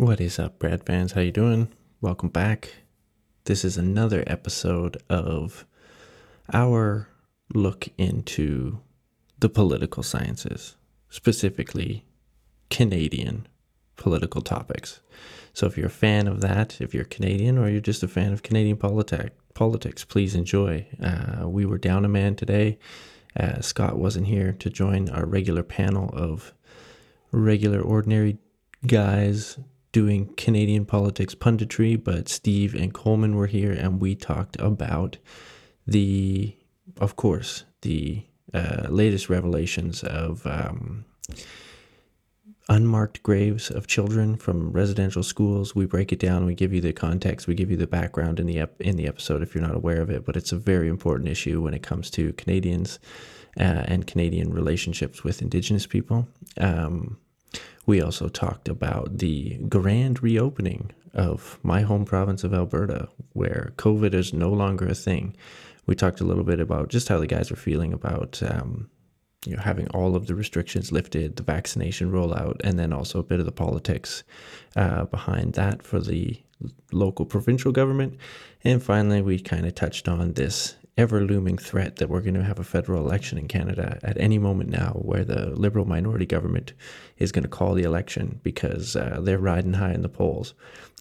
What is up, Brad fans? How you doing? Welcome back. This is another episode of our look into the political sciences, specifically Canadian political topics. So if you're a fan of that, if you're Canadian or you're just a fan of Canadian politic, politics, please enjoy. Uh, we were down a man today. Uh, Scott wasn't here to join our regular panel of regular, ordinary guys doing Canadian politics punditry, but Steve and Coleman were here and we talked about the, of course, the uh, latest revelations of um, unmarked graves of children from residential schools. We break it down. We give you the context. We give you the background in the ep- in the episode if you're not aware of it. But it's a very important issue when it comes to Canadians uh, and Canadian relationships with Indigenous people. Um, we also talked about the grand reopening of my home province of Alberta, where COVID is no longer a thing. We talked a little bit about just how the guys are feeling about um, you know having all of the restrictions lifted, the vaccination rollout, and then also a bit of the politics uh, behind that for the local provincial government. And finally, we kind of touched on this ever looming threat that we're going to have a federal election in Canada at any moment now, where the Liberal minority government is going to call the election because uh, they're riding high in the polls.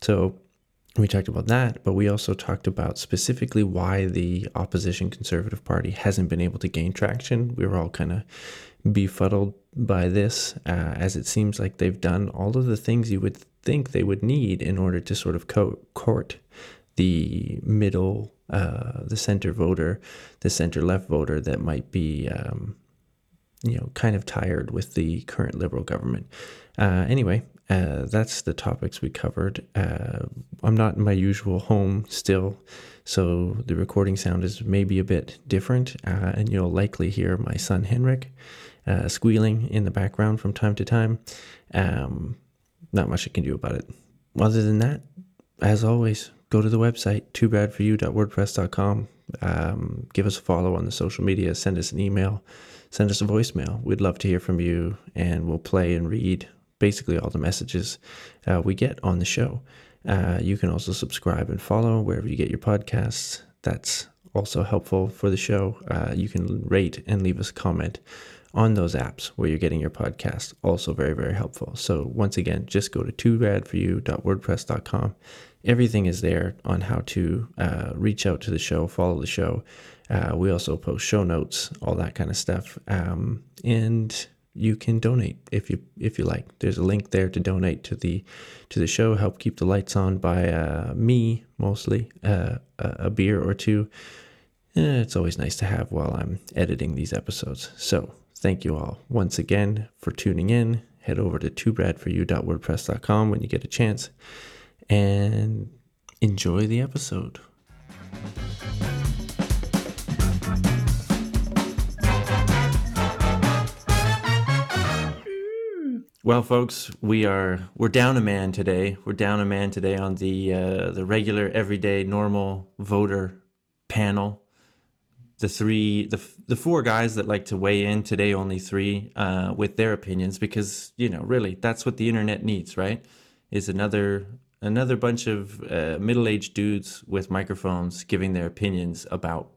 So we talked about that, but we also talked about specifically why the opposition Conservative Party hasn't been able to gain traction. We were all kind of befuddled by this, uh, as it seems like they've done all of the things you would think they would need in order to sort of co- court the middle, uh, the center voter, the center left voter that might be, um, you know, kind of tired with the current liberal government. Uh, anyway, uh, that's the topics we covered. Uh, I'm not in my usual home still, so the recording sound is maybe a bit different, uh, and you'll likely hear my son Henrik uh, squealing in the background from time to time. Um, not much I can do about it. Other than that, as always, go to the website, toobadforyou.wordpress.com. Um, give us a follow on the social media, send us an email, send us a voicemail. We'd love to hear from you, and we'll play and read basically all the messages uh, we get on the show. Uh, you can also subscribe and follow wherever you get your podcasts. That's also helpful for the show. Uh, you can rate and leave us a comment on those apps where you're getting your podcast. Also, very, very helpful. So, once again, just go to too bad for toobadforyou.wordpress.com everything is there on how to uh, reach out to the show, follow the show. Uh, we also post show notes, all that kind of stuff, um, and you can donate if you if you like. There's a link there to donate to the to the show, help keep the lights on by uh, me mostly, uh, a beer or two. Eh, it's always nice to have while I'm editing these episodes. So thank you all once again for tuning in. Head over to toobadforyou.wordpress.com when you get a chance and enjoy the episode. Well, folks, we are we're down a man today. We're down a man today on the uh, the regular, everyday, normal voter panel. The three, the the four guys that like to weigh in today, only three, uh, with their opinions, because you know, really, that's what the internet needs, right? Is another another bunch of uh, middle-aged dudes with microphones giving their opinions about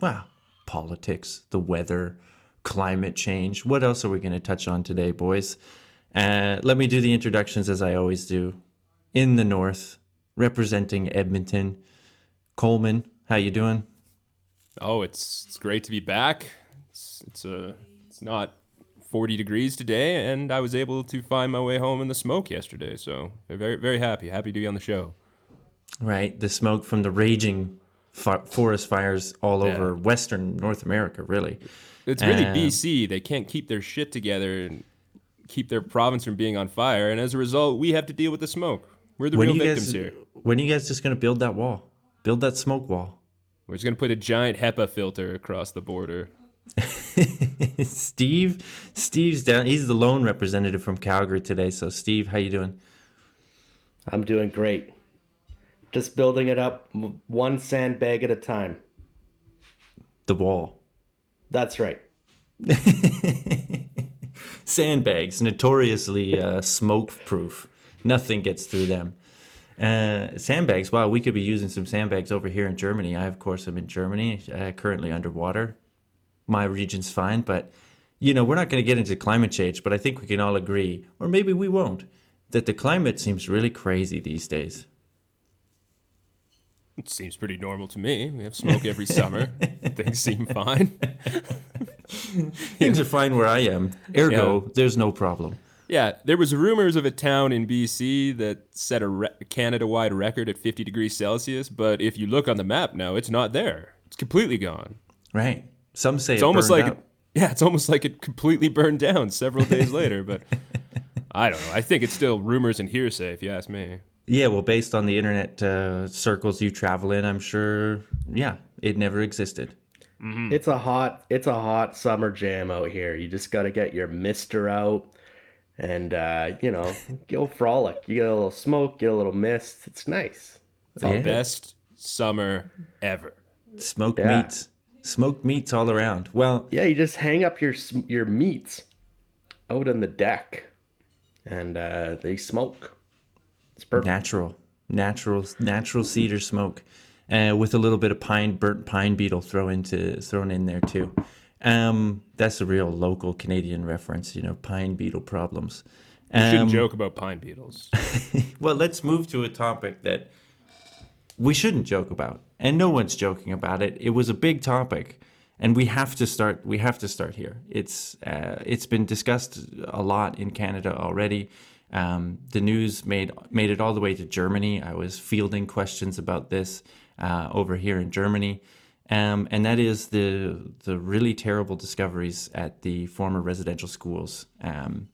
wow politics the weather climate change. What else are we going to touch on today boys? Uh, let me do the introductions as i always do. In the north representing edmonton coleman how you doing? Oh it's it's great to be back. It's it's a uh, it's not 40 degrees today, and I was able to find my way home in the smoke yesterday. So very, very happy. Happy to be on the show. Right, the smoke from the raging forest fires all yeah. over Western North America. Really, it's really um, BC. They can't keep their shit together and keep their province from being on fire, and as a result, we have to deal with the smoke. We're the real victims guys, here. When are you guys just going to build that wall? Build that smoke wall. We're just going to put a giant HEPA filter across the border. Steve, Steve's down. He's the lone representative from Calgary today. So, Steve, how you doing? I'm doing great. Just building it up one sandbag at a time. The wall. That's right. Sandbags, notoriously uh, smoke proof. Nothing gets through them. Uh, sandbags. Wow, we could be using some sandbags over here in Germany. I, of course, am in Germany, uh, currently underwater. My region's fine, but you know, we're not going to get into climate change. But I think we can all agree, or maybe we won't, that the climate seems really crazy these days. It seems pretty normal to me. We have smoke every summer. Things seem fine. Things are fine where I am. Ergo, yeah. there's no problem. Yeah, there was rumors of a town in BC that set a re- Canada-wide record at 50 degrees Celsius, but if you look on the map now, it's not there. It's completely gone. Right. Some say it's it almost like out. yeah, it's almost like it completely burned down several days later. But I don't know. I think it's still rumors and hearsay, if you ask me. Yeah, well, based on the internet uh, circles you travel in, I'm sure. Yeah, it never existed. Mm-hmm. It's a hot, it's a hot summer jam out here. You just got to get your mister out and uh, you know, go frolic. You get a little smoke, get a little mist. It's nice. It's the best summer ever. Smoked yeah. meats, smoked meats all around. Well, yeah, you just hang up your your meats out on the deck, and uh, they smoke. It's perfect. Natural, natural, natural cedar smoke, uh, with a little bit of pine, burnt pine beetle throw into thrown in there too. Um, that's a real local Canadian reference, you know, pine beetle problems. Um, shouldn't joke about pine beetles. well, let's move to a topic that we shouldn't joke about, and no one's joking about it. It was a big topic, and we have to start. We have to start here. It's uh, it's been discussed a lot in Canada already. Um, the news made made it all the way to Germany. I was fielding questions about this uh, over here in Germany. Um, and that is the the really terrible discoveries at the former residential schools. Um,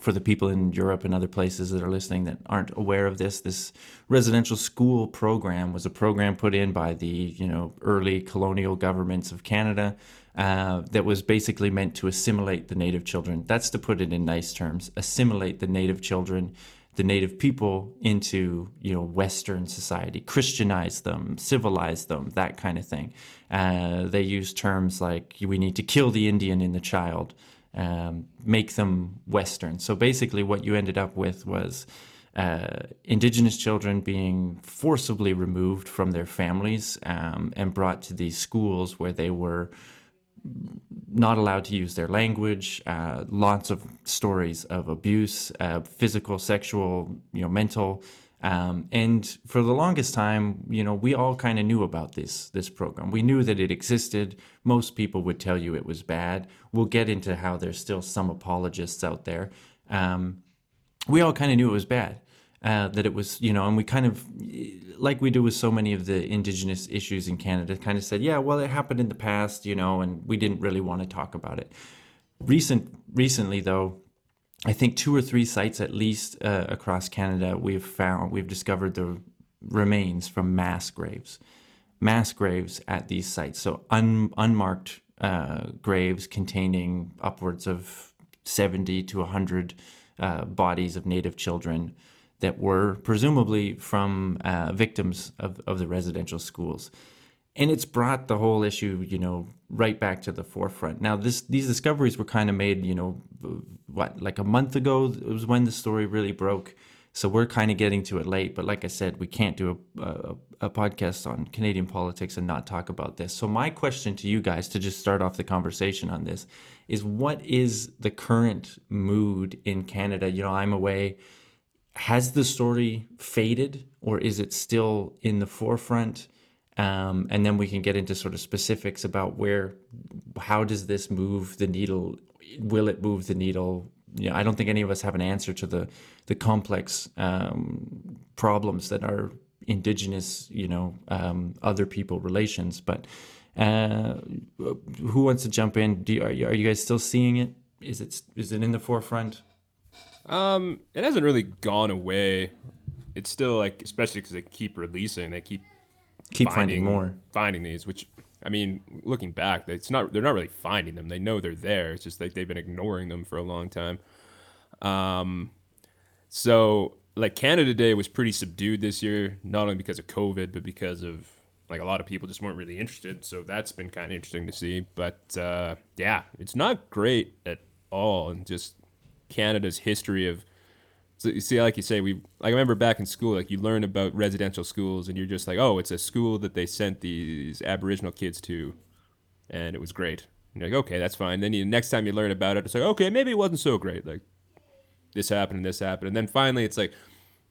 for the people in Europe and other places that are listening that aren't aware of this, this residential school program was a program put in by the you know early colonial governments of Canada uh, that was basically meant to assimilate the native children. That's to put it in nice terms, assimilate the native children the native people into you know Western society, Christianize them, civilize them, that kind of thing. Uh, they use terms like we need to kill the Indian in the child, um, make them Western. So basically, what you ended up with was. Uh, indigenous children being forcibly removed from their families um, and brought to these schools where they were not allowed to use their language. Uh, lots of stories of abuse, uh, physical, sexual, you know, mental. Um, and for the longest time, you know, we all kind of knew about this this program. We knew that it existed. Most people would tell you it was bad. We'll get into how there's still some apologists out there. Um, we all kind of knew it was bad. Uh, that it was, you know, and we kind of, like we do with so many of the indigenous issues in Canada, kind of said, yeah, well, it happened in the past, you know, and we didn't really want to talk about it. Recent, recently, though, I think two or three sites at least uh, across Canada we've found, we've discovered the remains from mass graves, mass graves at these sites. So un, unmarked uh, graves containing upwards of 70 to 100 uh, bodies of Native children that were presumably from uh, victims of, of the residential schools. And it's brought the whole issue, you know, right back to the forefront. Now, this these discoveries were kind of made, you know, what like a month ago it was when the story really broke. So we're kind of getting to it late. But like I said, we can't do a, a, a podcast on Canadian politics and not talk about this. So my question to you guys, to just start off the conversation on this, is what is the current mood in Canada? You know, I'm away has the story faded or is it still in the forefront? Um, and then we can get into sort of specifics about where, how does this move the needle? Will it move the needle? You know, I don't think any of us have an answer to the the complex um, problems that are indigenous, you know, um, other people relations. But uh, who wants to jump in? Do you, are, you, are you guys still seeing it? Is it is it in the forefront? Um, it hasn't really gone away. It's still like, especially because they keep releasing, they keep keep finding, finding, more, finding these. Which, I mean, looking back, it's not they're not really finding them. They know they're there. It's just like they've been ignoring them for a long time. Um, so like Canada Day was pretty subdued this year, not only because of COVID, but because of like a lot of people just weren't really interested. So that's been kind of interesting to see. But uh, yeah, it's not great at all, and just Canada's history of So you see, like you say, we like I remember back in school, like you learn about residential schools, and you're just like, oh, it's a school that they sent these Aboriginal kids to, and it was great. And you're like, okay, that's fine. Then you next time you learn about it, it's like, okay, maybe it wasn't so great. Like this happened and this happened, and then finally, it's like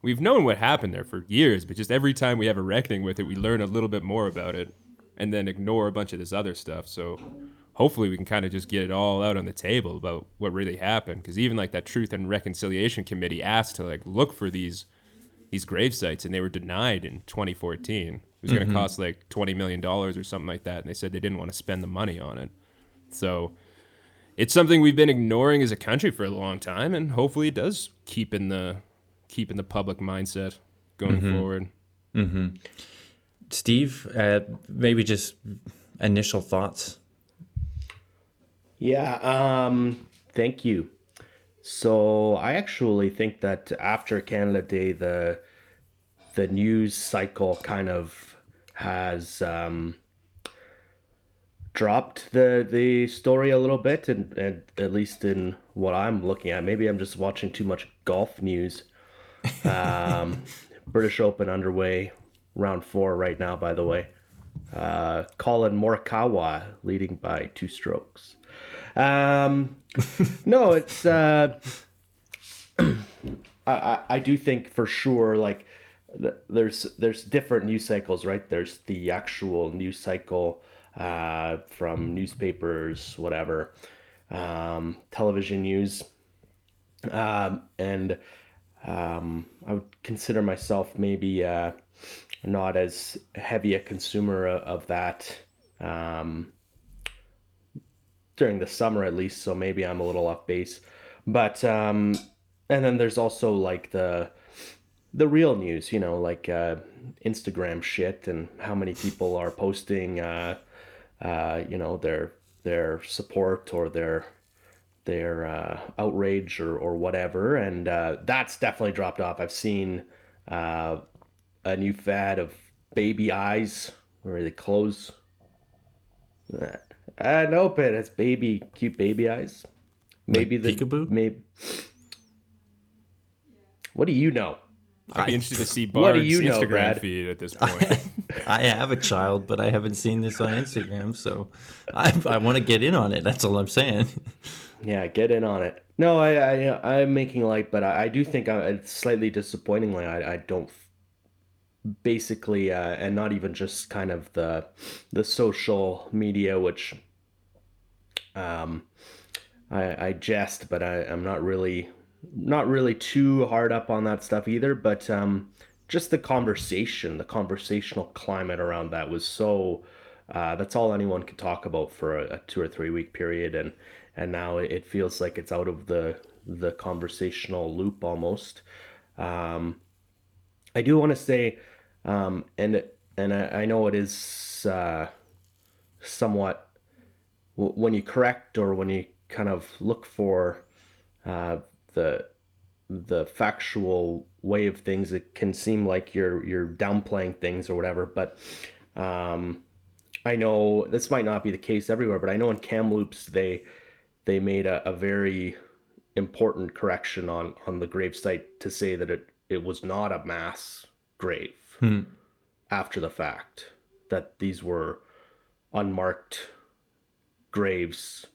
we've known what happened there for years, but just every time we have a reckoning with it, we learn a little bit more about it, and then ignore a bunch of this other stuff. So hopefully we can kind of just get it all out on the table about what really happened. Because even like that truth and reconciliation committee asked to like look for these these grave sites and they were denied in 2014 it was going to cost like 20 million dollars or something like that and they said they didn't want to spend the money on it. So it's something we've been ignoring as a country for a long time and hopefully it does keep in the keep in the public mindset going forward. Mm-hmm. Steve, uh, maybe just initial thoughts. Yeah, um, thank you. So I actually think that after Canada Day, the the news cycle kind of has um, dropped the the story a little bit, and, and at least in what I'm looking at, maybe I'm just watching too much golf news. Um, British Open underway, round four right now, by the way. Uh, Collin Morikawa leading by two strokes. Um, no, it's uh, I, I do think for sure like there's there's different news cycles, right? There's the actual news cycle uh, from newspapers, whatever, um, television news, um, and um, I would consider myself maybe uh, not as heavy a consumer o- of that. During the summer at least, so maybe I'm a little off base. But um and then there's also like the the real news, you know, like uh Instagram shit and how many people are posting uh uh you know their their support or their their uh outrage or or whatever and uh that's definitely dropped off. I've seen uh a new fad of baby eyes where they close and open. It's baby, cute baby eyes. Maybe like the peekaboo? Maybe. What do you know? i'd be interested to see What do Bard's you know, instagram Brad? feed at this point I have a child, but I haven't seen this on Instagram, so I, I want to get in on it. That's all I'm saying. Yeah, get in on it. No, I, I I'm making light, but I, I do think I, it's slightly disappointingly. I, I don't basically, uh, and not even just kind of the the social media, which um, I, I jest, but I, I'm not really not really too hard up on that stuff either. But um, just the conversation, the conversational climate around that was so. Uh, that's all anyone could talk about for a, a two or three week period, and and now it, it feels like it's out of the the conversational loop almost. Um, I do want to say, um, and and I, I know it is uh, somewhat w- when you correct or when you kind of look for uh, the the factual way of things, it can seem like you're you're downplaying things or whatever. But um, I know this might not be the case everywhere, but I know in Kamloops they they made a, a very important correction on on the gravesite to say that it it was not a mass grave after the fact that these were unmarked graves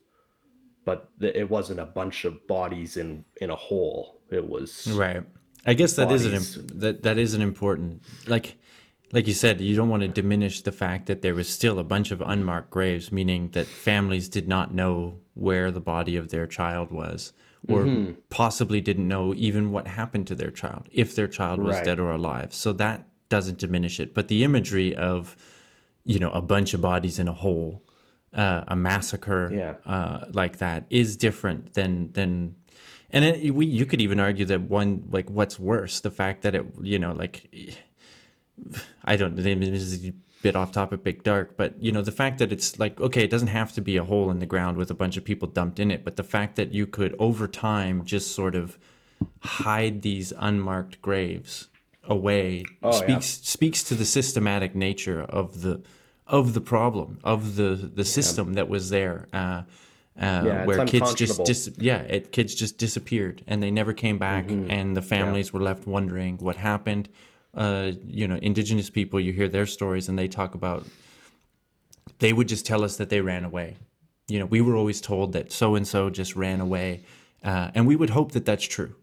but th- it wasn't a bunch of bodies in in a hole it was Right. I guess that is an imp- that that is an important like like you said, you don't want to diminish the fact that there was still a bunch of unmarked graves, meaning that families did not know where the body of their child was, or Mm-hmm. possibly didn't know even what happened to their child, if their child was Right. dead or alive. So that doesn't diminish it. But the imagery of, you know, a bunch of bodies in a hole, uh, a massacre, Yeah. uh, like that is different than than and it, we you could even argue that one like what's worse the fact that it you know like I don't this is a bit off topic big dark but you know the fact that it's like okay it doesn't have to be a hole in the ground with a bunch of people dumped in it but the fact that you could over time just sort of hide these unmarked graves away Oh, yeah. speaks speaks to the systematic nature of the of the problem of the the system that was there uh, uh, Yeah, where kids just dis- yeah, it, kids just disappeared and they never came back, Mm-hmm. and the families were left wondering what happened. Uh, you know, indigenous people, you hear their stories, and they talk about they would just tell us that they ran away. You know, we were always told that so and so just ran away, uh, and we would hope that that's true.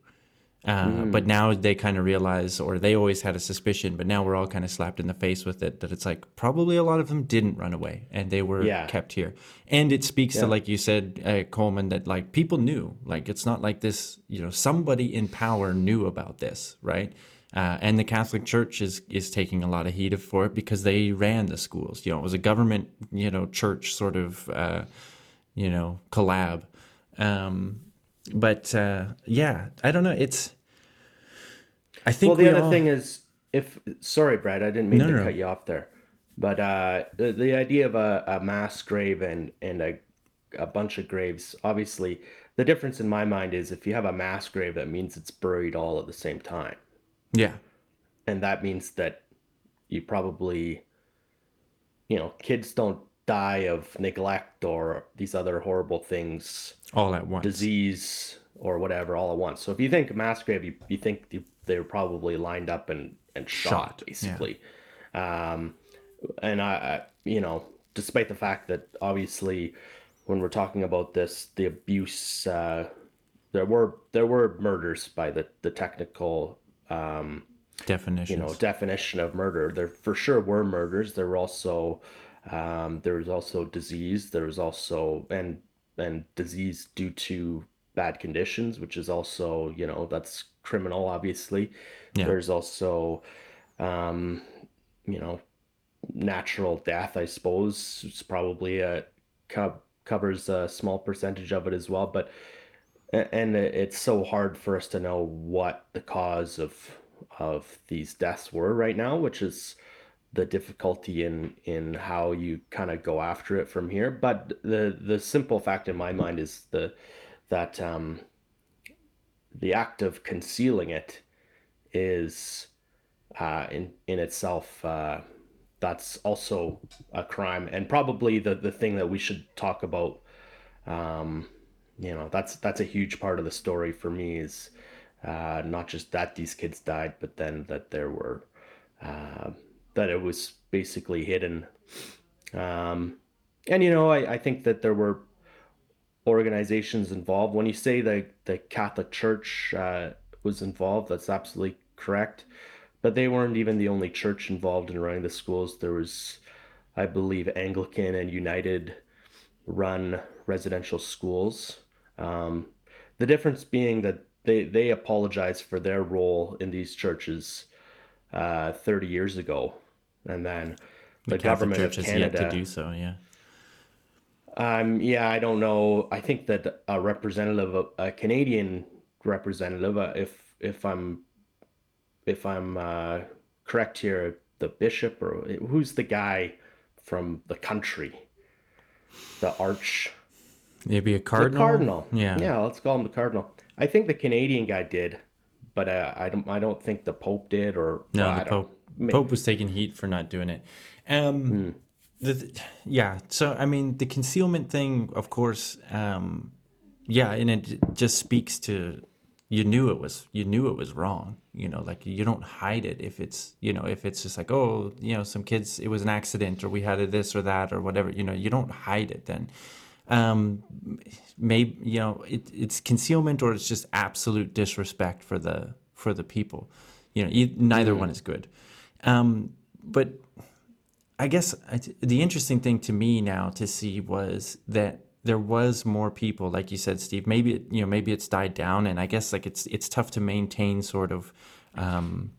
Uh, But now they kind of realize, or they always had a suspicion, but now we're all kind of slapped in the face with it that it's like probably a lot of them didn't run away and they were Yeah. kept here. And it speaks to, like you said, uh, Coleman, that like people knew, like it's not like this, you know, somebody in power knew about this, right? Uh, and the Catholic Church is is taking a lot of heat for it because they ran the schools. You know, it was a government, you know, church sort of, uh, you know, collab. Um, but uh, yeah, I don't know. It's. I think Well, the we other all- thing is, if sorry, Brad, I didn't mean No, to no, cut you off there, but uh, the the idea of a, a mass grave and and a a bunch of graves, obviously, the difference in my mind is if you have a mass grave, that means it's buried all at the same time, yeah, and that means that you probably, you know, kids don't die of neglect or these other horrible things all at once. disease or whatever all at once. So if you think mass grave, you, you think they- they were probably lined up and, and shot, Shot, yeah. basically. Um, and I, I, you know, despite the fact that obviously when we're talking about this, the abuse, uh, there were there were murders by the the technical um, Definitions. you know definition of murder there for sure were murders there were also um, there was also disease there was also and and disease due to bad conditions which is also you know that's criminal obviously Yeah. there's also um, you know natural death i suppose it's probably a co- covers a small percentage of it as well but and it's so hard for us to know what the cause of of these deaths were right now which is the difficulty in in how you kind of go after it from here. But the the simple fact in my mind is the that um the act of concealing it is uh in in itself uh that's also a crime. And probably the the thing that we should talk about um you know that's that's a huge part of the story for me is uh not just that these kids died but then that there were uh that it was basically hidden um and you know i i think that there were organizations involved when you say the the catholic church uh was involved that's absolutely correct but they weren't even the only church involved in running the schools there was i believe anglican and united run residential schools. Um, the difference being that they, they apologize for their role in these churches uh, 30 years ago. And then the, Catholic government Church of has Canada. yet to do so. Yeah. Um, yeah, I don't know. I think that a representative, a Canadian representative, uh, if if I'm if I'm uh, correct here, the bishop or who's the guy from the country, the arch, Maybe a the cardinal. cardinal. Yeah. yeah, let's call him the cardinal. I think the Canadian guy did, but uh, I don't. I don't think the Pope did, or No, well, the Pope. Pope was taking heat for not doing it. Um, Hmm. the, yeah. So I mean, the concealment thing, of course. Um, yeah, and it just speaks to you knew it was you knew it was wrong. You know, like you don't hide it if it's you know if it's just like oh you know some kids it was an accident or we had a this or that or whatever. You know, you don't hide it then. Um, maybe you know it, it's concealment or it's just absolute disrespect for the for the people. You know, e- neither one is good. Um, but I guess I, the interesting thing to me now to see was that there was more people, like you said, Steve. Maybe it, you know, maybe it's died down, and I guess like it's it's tough to maintain sort of. Um,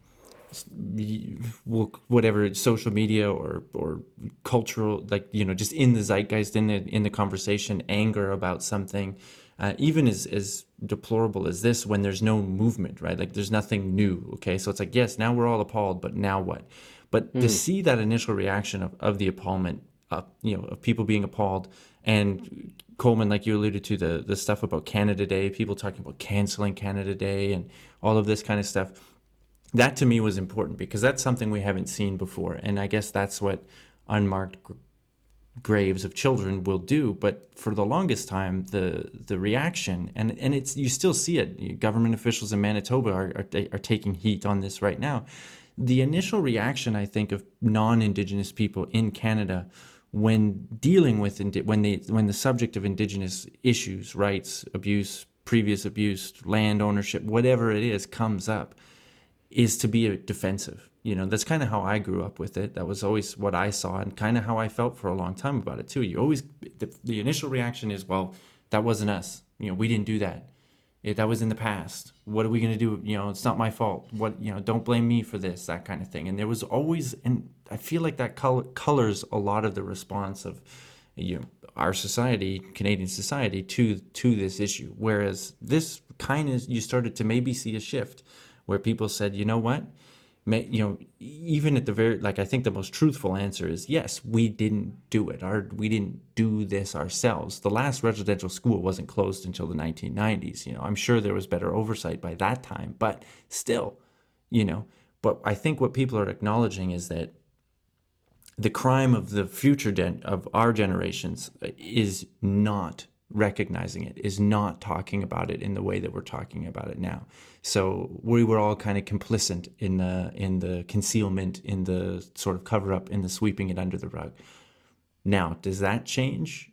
whatever social media or or cultural like you know just in the zeitgeist in the in the conversation anger about something uh, even as as deplorable as this when there's no movement right? Like there's nothing new okay? So it's like yes now we're all appalled but now what? But to see that initial reaction of, of the appallment uh, you know of people being appalled and Coleman like you alluded to the the stuff about Canada Day people talking about canceling Canada Day and all of this kind of stuff that to me was important because that's something we haven't seen before. And i guess that's what unmarked graves of children will do. But for the longest time, the the reaction and and it's you still see it. Government officials in Manitoba are are, are taking heat on this right now. The initial reaction, I think, of non-Indigenous people in Canada when dealing with when they when the subject of Indigenous issues, rights, abuse, previous abuse, land ownership, whatever it is, comes up, is to be defensive you know that's kind of how i grew up with it. That was always what i saw and kind of how i felt for a long time about it too. You always the, the initial reaction is well that wasn't us. You know we didn't do that. It, that was in the past. What are we going to do? You know it's not my fault. What you know don't blame me for this that kind of thing. And there was always and i feel like that color, colors a lot of the response of you know, our society canadian society to to this issue. Whereas this kind of you started to maybe see a shift where people said you know what you know even at the very like i think the most truthful answer is yes we didn't do it. Our we didn't do this ourselves. The last residential school wasn't closed until the 1990s you know. I'm sure there was better oversight by that time but still you know. But i think what people are acknowledging is that the crime of the future gen- of our generations is not recognizing it is not talking about it in the way that we're talking about it now so we were all kind of complicit in the in the concealment, in the sort of cover up, in the sweeping it under the rug. Now, does that change?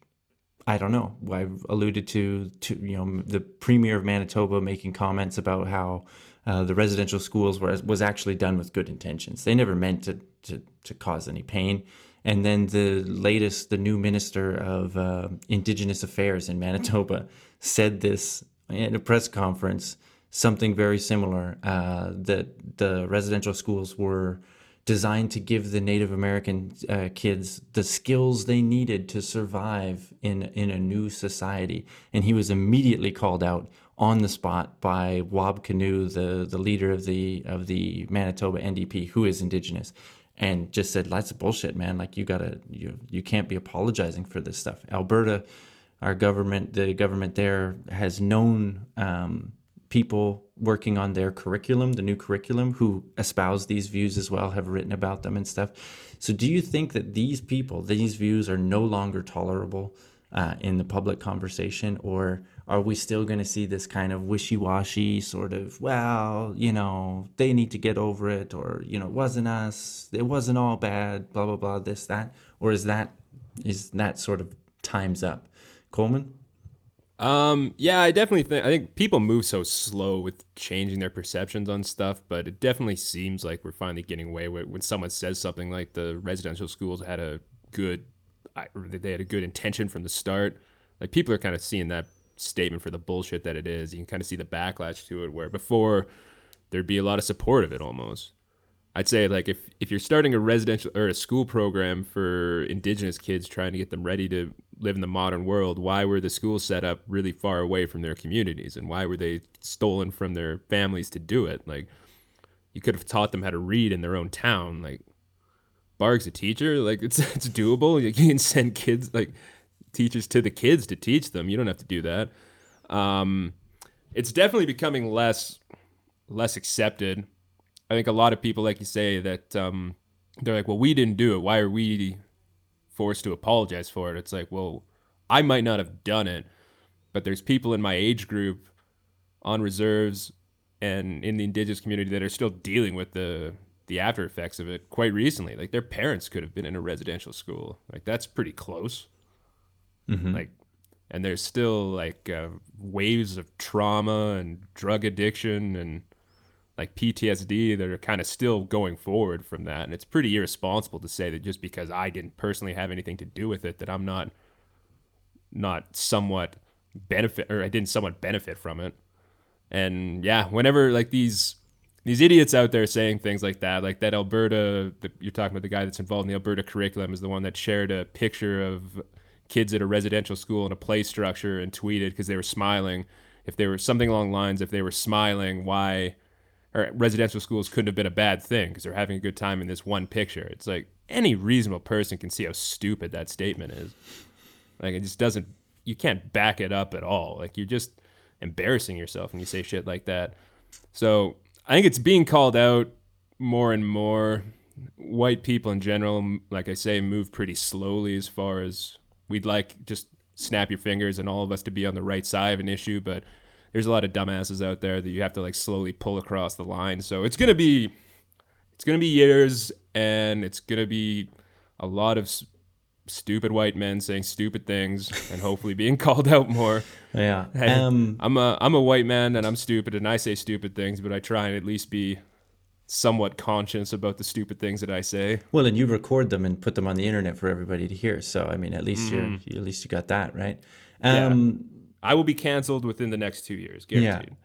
I don't know. I've alluded to to you know the premier of Manitoba making comments about how uh, the residential schools were was actually done with good intentions. They never meant to to, to cause any pain. And then the latest, the new minister of uh, Indigenous Affairs in Manitoba said this in a press conference something very similar. Uh, that the residential schools were designed to give the Native American uh, kids the skills they needed to survive in in a new society. And he was immediately called out on the spot by Wab Kinew, the the leader of the of the Manitoba NDP, who is Indigenous. And just said, "That's bullshit, man. Like you gotta, you you can't be apologizing for this stuff." Alberta, our government, the government there has known um, people working on their curriculum, the new curriculum, who espouse these views as well, have written about them and stuff. So, do you think that these people, these views, are no longer tolerable uh, in the public conversation, or are we still going to see this kind of wishy-washy sort of, well, you know, they need to get over it, or you know, it wasn't us, it wasn't all bad, blah blah blah, this that, or is that is that sort of times up, Coleman? Um, yeah, I definitely think I think people move so slow with changing their perceptions on stuff, but it definitely seems like we're finally getting away with when someone says something like the residential schools had a good they had a good intention from the start. Like people are kind of seeing that statement for the bullshit that it is. You can kind of see the backlash to it where before there'd be a lot of support of it almost. I'd say like if if you're starting a residential or a school program for indigenous kids trying to get them ready to live in the modern world, why were the schools set up really far away from their communities and why were they stolen from their families to do it? Like you could have taught them how to read in their own town. Like Barg's a teacher, like it's it's doable. You can send kids like teachers to the kids to teach them. You don't have to do that. Um, it's definitely becoming less less accepted I think a lot of people, like you say, that um, they're like, well, we didn't do it. Why are we forced to apologize for it? It's like, well, I might not have done it, but there's people in my age group on reserves and in the indigenous community that are still dealing with the the after effects of it quite recently. Like their parents could have been in a residential school. Like that's pretty close. Mm-hmm. Like, and there's still like uh, waves of trauma and drug addiction and like PTSD that are kind of still going forward from that. And it's pretty irresponsible to say that just because I didn't personally have anything to do with it, that I'm not not somewhat benefit or I didn't somewhat benefit from it. And yeah, whenever like these these idiots out there saying things like that, like that Alberta, the, you're talking about the guy that's involved in the Alberta curriculum is the one that shared a picture of kids at a residential school in a play structure and tweeted because they were smiling. If they were something along lines, if they were smiling, why or residential schools couldn't have been a bad thing because they're having a good time in this one picture. It's like any reasonable person can see how stupid that statement is. Like it just doesn't. You can't back it up at all. Like you're just embarrassing yourself when you say shit like that. So I think it's being called out more and more. white people in general, like I say, move pretty slowly as far as we'd like just snap your fingers and all of us to be on the right side of an issue, but there's a lot of dumbasses out there that you have to like slowly pull across the line. So it's gonna be it's gonna be years, and it's gonna be a lot of s- stupid white men saying stupid things and hopefully being called out more. Yeah. Um, I'm a I'm a white man and I'm stupid and I say stupid things, but I try and at least be somewhat conscious about the stupid things that I say. well, and you record them and put them on the internet for everybody to hear. So, I mean, at least you're at least you got that right. Yeah. Um, I will be canceled within the next two years, Yeah. guaranteed.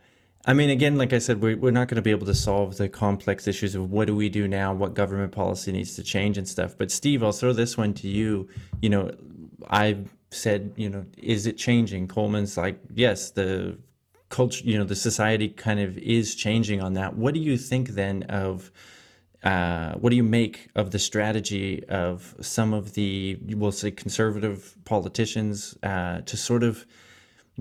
I mean, again, like I said, we're, we're not going to be able to solve the complex issues of what do we do now, what government policy needs to change and stuff. But Steve, I'll throw this one to you. You know, I've said, you know, is it changing? Coleman's like, yes, the culture, you know, the society kind of is changing on that. What do you think then of? Uh, what do you make of the strategy of some of the, we'll say, conservative politicians uh, to sort of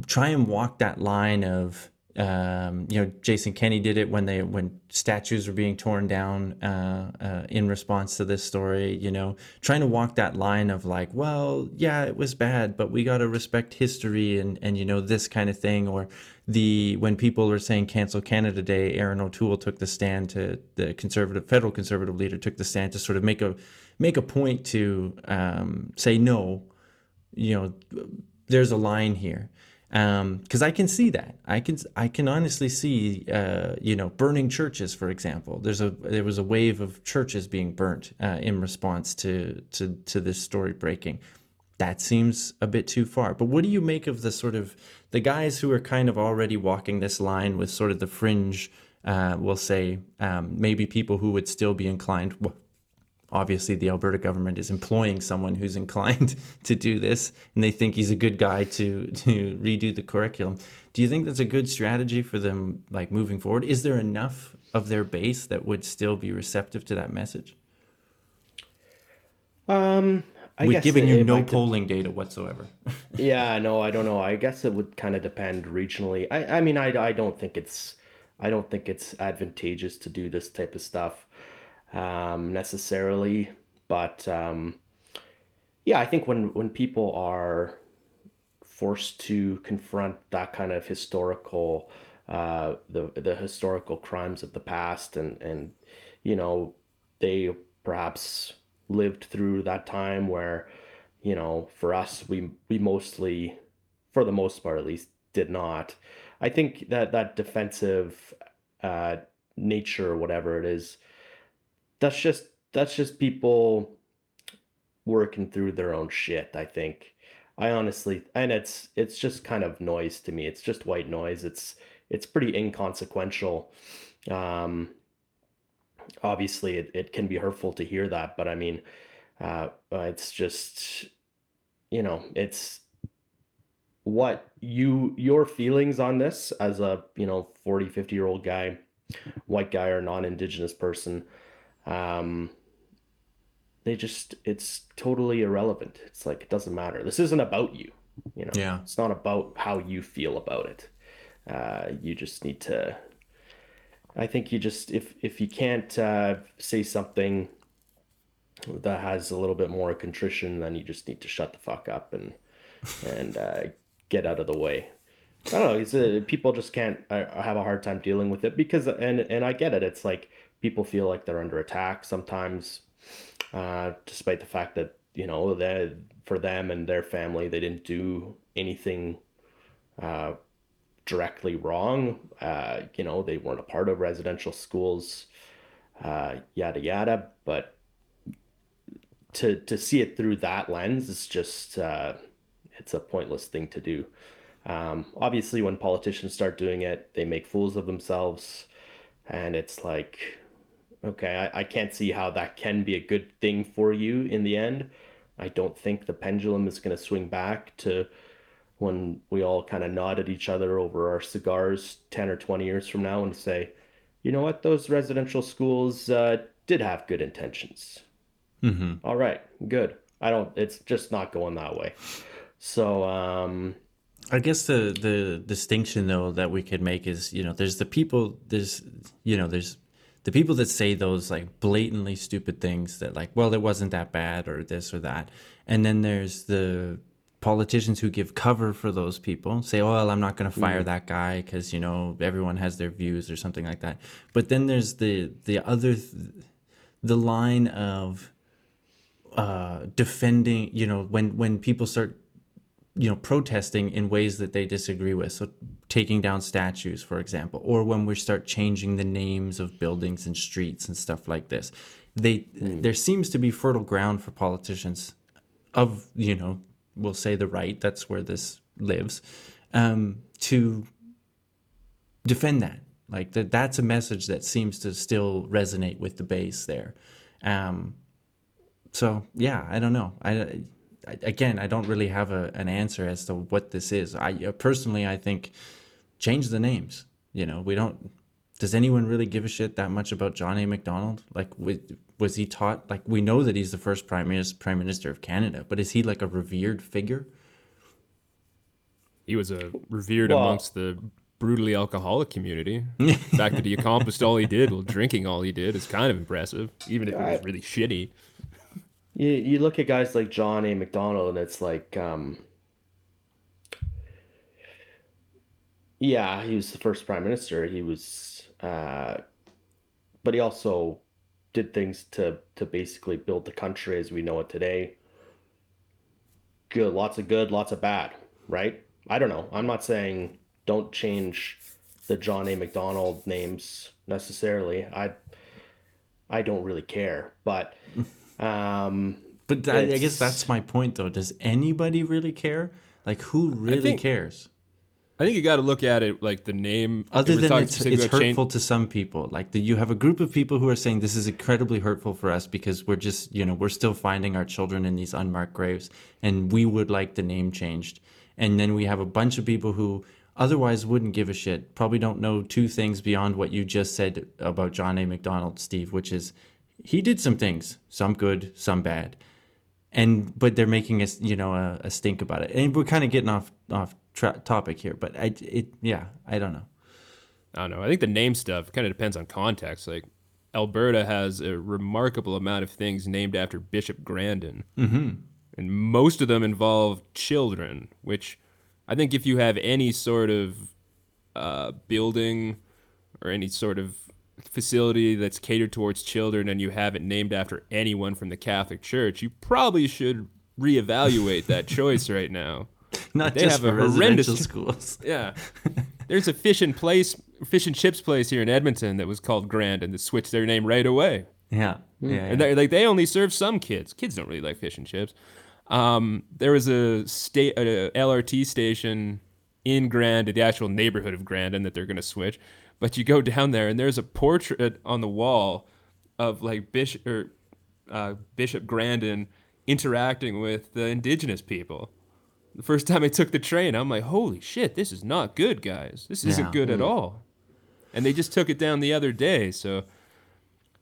try and walk that line of um, you know Jason Kenney did it when they when statues were being torn down uh, uh, in response to this story. You know, trying to walk that line of like, well, yeah, it was bad, but we got to respect history and and you know this kind of thing. Or the when people are saying cancel Canada Day, Erin O'Toole took the stand to the conservative federal conservative leader took the stand to sort of make a make a point to um, say no, you know, there's a line here because I can see that. I can I can honestly see uh, you know burning churches, for example. There's a there was a wave of churches being burnt uh, in response to to to this story breaking. That seems a bit too far. But what do you make of the sort of the guys who are kind of already walking this line with sort of the fringe? Uh, we'll say um, maybe people who would still be inclined. Obviously the Alberta government is employing someone who's inclined to do this and they think he's a good guy to to redo the curriculum. Do you think that's a good strategy for them like moving forward? Is there enough of their base that would still be receptive to that message? Um, I given it- you no might de- polling data whatsoever. Yeah, no, I don't know. I guess it would kind of depend regionally. I, I mean, I, I don't think it's, I don't think it's advantageous to do this type of stuff, um, necessarily. But um, yeah, I think when when people are forced to confront that kind of historical, uh, the the historical crimes of the past, and and you know, they perhaps lived through that time where you know, for us, we we mostly, for the most part at least, did not. I think that that defensive uh, nature, whatever it is, that's just that's just people working through their own shit. I think. I honestly, and it's it's just kind of noise to me. It's just white noise. It's it's pretty inconsequential. Um, obviously, it, it can be hurtful to hear that, but I mean, uh, it's just, you know, it's what you your feelings on this as a, you know, 40, 50 year old guy, white guy or non-indigenous person. Um, they just it's totally irrelevant. It's like it doesn't matter. This isn't about you, you know. Yeah. It's not about how you feel about it. Uh, you just need to I think you just if if you can't uh, say something that has a little bit more contrition, then you just need to shut the fuck up and and uh, get out of the way. I don't know. It's uh, people just can't uh, have a hard time dealing with it because and and I get it. It's like people feel like they're under attack sometimes, uh, despite the fact that you know that for them and their family they didn't do anything uh, directly wrong. Uh, you know they weren't a part of residential schools, uh, yada yada. But to to see it through that lens is just uh, it's a pointless thing to do. Um, obviously, when politicians start doing it, they make fools of themselves, and it's like, okay, I, I can't see how that can be a good thing for you in the end. I don't think the pendulum is going to swing back to when we all kind of nod at each other over our cigars 10 or 20 years from now and say, you know what, those residential schools uh, did have good intentions. Mm-hmm. All right, good. I don't, it's just not going that way. So, um, I guess the the distinction though that we could make is you know there's the people there's you know there's the people that say those like blatantly stupid things that like, well, it wasn't that bad or this or that, and then there's the politicians who give cover for those people say, "Oh, well, I'm not going to fire mm. that guy because you know everyone has their views or something like that." But then there's the the other th- the line of uh, defending. You know, when when people start you know protesting in ways that they disagree with so taking down statues for example or when we start changing the names of buildings and streets and stuff like this they mm. there seems to be fertile ground for politicians of you know we'll say the right, that's where this lives, um, to defend that. Like that, that's a message that seems to still resonate with the base there. Um, so yeah, I don't know. I, again, I don't really have a, an answer as to what this is. I uh, personally, I think change the names. You know, we don't. Does anyone really give a shit that much about John A. Macdonald? Like, was he taught like we know that he's the first prime minister prime minister of Canada, but is he like a revered figure? He was a revered well, amongst the brutally alcoholic community. the fact that he accomplished all he did while drinking all he did is kind of impressive, even if it was really shitty. You you look at guys like John A. Macdonald, and it's like, um, yeah, he was the first prime minister. He was, uh, but he also did things to to basically build the country as we know it today. Good, lots of good, lots of bad, right? I don't know. I'm not saying don't change the John A. Macdonald names necessarily. I I don't really care, but um but I guess that's my point though. Does anybody really care? Like who really think, cares? I think you got to look at it like the name. Other than it's, it's hurtful change. to some people, like the, you have a group of people who are saying this is incredibly hurtful for us because we're just, you know, we're still finding our children in these unmarked graves, and we would like the name changed. And then we have a bunch of people who otherwise wouldn't give a shit, probably don't know two things beyond what you just said about John A. Macdonald, Steve, which is he did some things, some good, some bad, and but they're making us, you know, a, a stink about it, and we're kind of getting off off tra- topic here, but I it yeah I don't know. I don't know. I think the name stuff kind of depends on context. Like Alberta has a remarkable amount of things named after Bishop Grandin, mm-hmm. and most of them involve children. Which I think if you have any sort of uh, building or any sort of facility that's catered towards children and you have it named after anyone from the Catholic Church, you probably should reevaluate that choice right now. Not they just have for a horrendous schools. Yeah, there's a fish and place, fish and chips place here in Edmonton that was called Grand, and they switched their name right away. Yeah, yeah. And yeah. like they only serve some kids. Kids don't really like fish and chips. Um, there was a state, a LRT station in Grand, the actual neighborhood of Grandin that they're going to switch. But you go down there, and there's a portrait on the wall of like Bishop or uh, Bishop Grandin interacting with the indigenous people the first time I took the train, I'm like, holy shit, this is not good, guys. This isn't yeah. good at mm. all. And they just took it down the other day. So,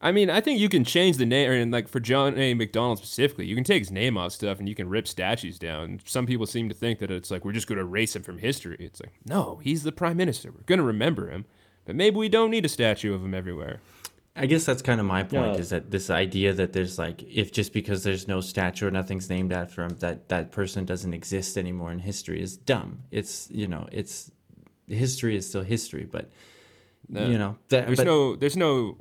I mean, I think you can change the name, and like for John A. Macdonald specifically, you can take his name off stuff and you can rip statues down. Some people seem to think that it's like we're just going to erase him from history. It's like, no, he's the prime minister. We're going to remember him, but maybe we don't need a statue of him everywhere. I guess that's kind of my point yeah. is that this idea that there's like if just because there's no statue or nothing's named after him that that person doesn't exist anymore in history is dumb. It's you know it's history is still history, but no. you know that, there's but, no there's no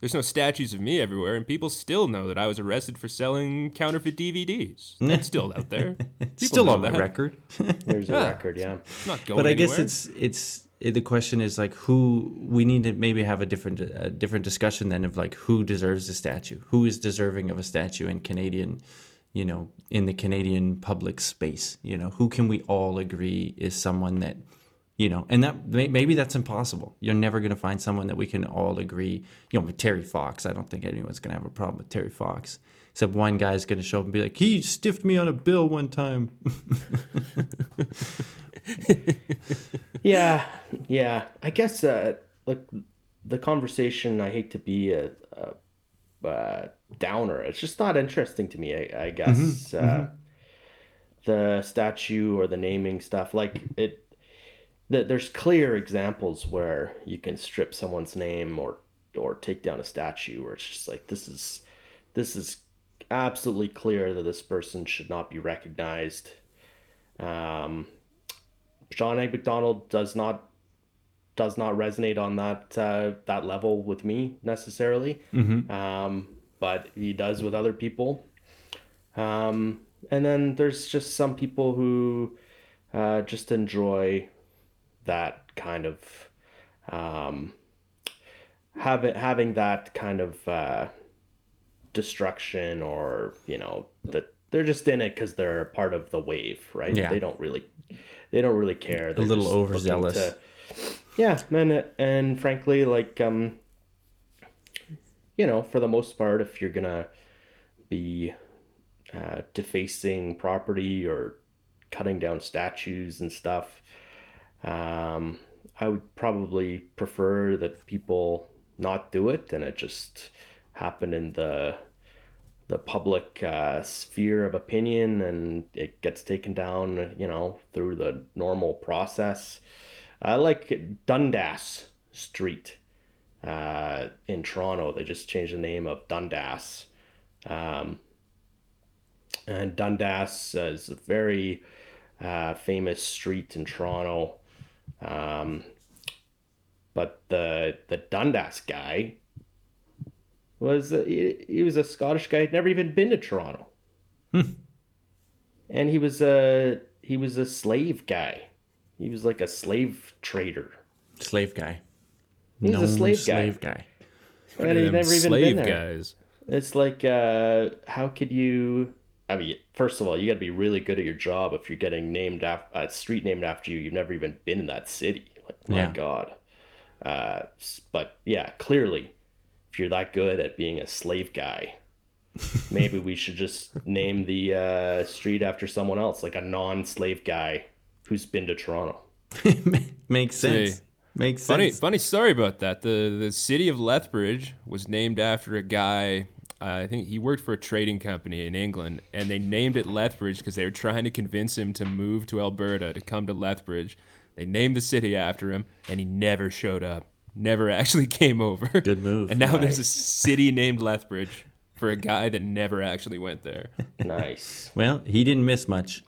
there's no statues of me everywhere, and people still know that I was arrested for selling counterfeit DVDs. That's still out there. It's still on the record. There's a record, yeah. not going but I anywhere. guess it's it's the question is like who we need to maybe have a different a different discussion then of like who deserves a statue? Who is deserving of a statue in canadian you know in the canadian public space? You know who can we all agree is someone that you know and that maybe that's impossible. You're never going to find someone that we can all agree you know with terry fox. I don't think anyone's going to have a problem with terry fox. Except one guy's going to show up and be like he stiffed me on a bill one time yeah, yeah. I guess uh, like the conversation. I hate to be a, a, a downer. It's just not interesting to me. I, I guess mm-hmm, uh, mm-hmm. the statue or the naming stuff, like it. The, there's clear examples where you can strip someone's name or or take down a statue where it's just like this is this is absolutely clear that this person should not be recognized. Um, John A. Macdonald does not does not resonate on that uh, that level with me necessarily, um, but he does with other people. Um, and then there's just some people who uh, just enjoy that kind of um, having having that kind of uh, destruction or you know that they're just in it because they're part of the wave right Yeah. they don't really they don't really care They're a little overzealous. to- yeah and and frankly like um you know for the most part if you're gonna be uh, defacing property or cutting down statues and stuff um, I would probably prefer that people not do it and it just happen in the the public uh, sphere of opinion and it gets taken down, you know, through the normal process. I like Dundas Street uh, in Toronto. They just changed the name of Dundas. Um, and Dundas is a very uh, famous street in Toronto. Um, but the the Dundas guy was uh, he, he was a Scottish guy, had never even been to Toronto, and he was a he was a slave guy. He was like a slave trader, Slave guy. He's a Known slave guy. slave guy. and he'd never even been there. guys. It's like, uh, how could you? I mean, first of all, you got to be really good at your job if you're getting named after a street named after you. You've never even been in that city. Like, my Yeah. God. Uh, but yeah, clearly, if you're that good at being a slave guy, maybe we should just name the uh, street after someone else, like a non-slave guy who's been to Toronto. Makes sense. See. Makes Funny, sense. funny story about that. The the city of Lethbridge was named after a guy. Uh, I think he worked for a trading company in England, and they named it Lethbridge because they were trying to convince him to move to Alberta to come to Lethbridge. They named the city after him, and he never showed up. Never actually came over. Good move. And now there's a city named Lethbridge for a guy that never actually went there. Nice. Well, he didn't miss much.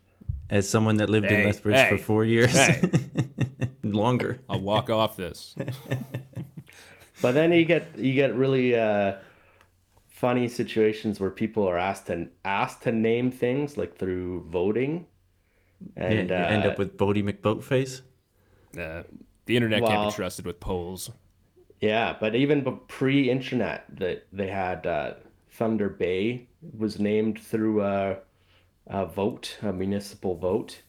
As someone that lived in Hey, Lethbridge for four years, hey. longer. I'll walk off this. But then you get you get really uh, funny situations where people are asked to asked to name things like through voting, and you end uh, up with Boaty McBoatface. Uh, the internet can't be trusted with polls. yeah. But even pre-internet, that they had uh, Thunder Bay was named through a, a vote, a municipal vote,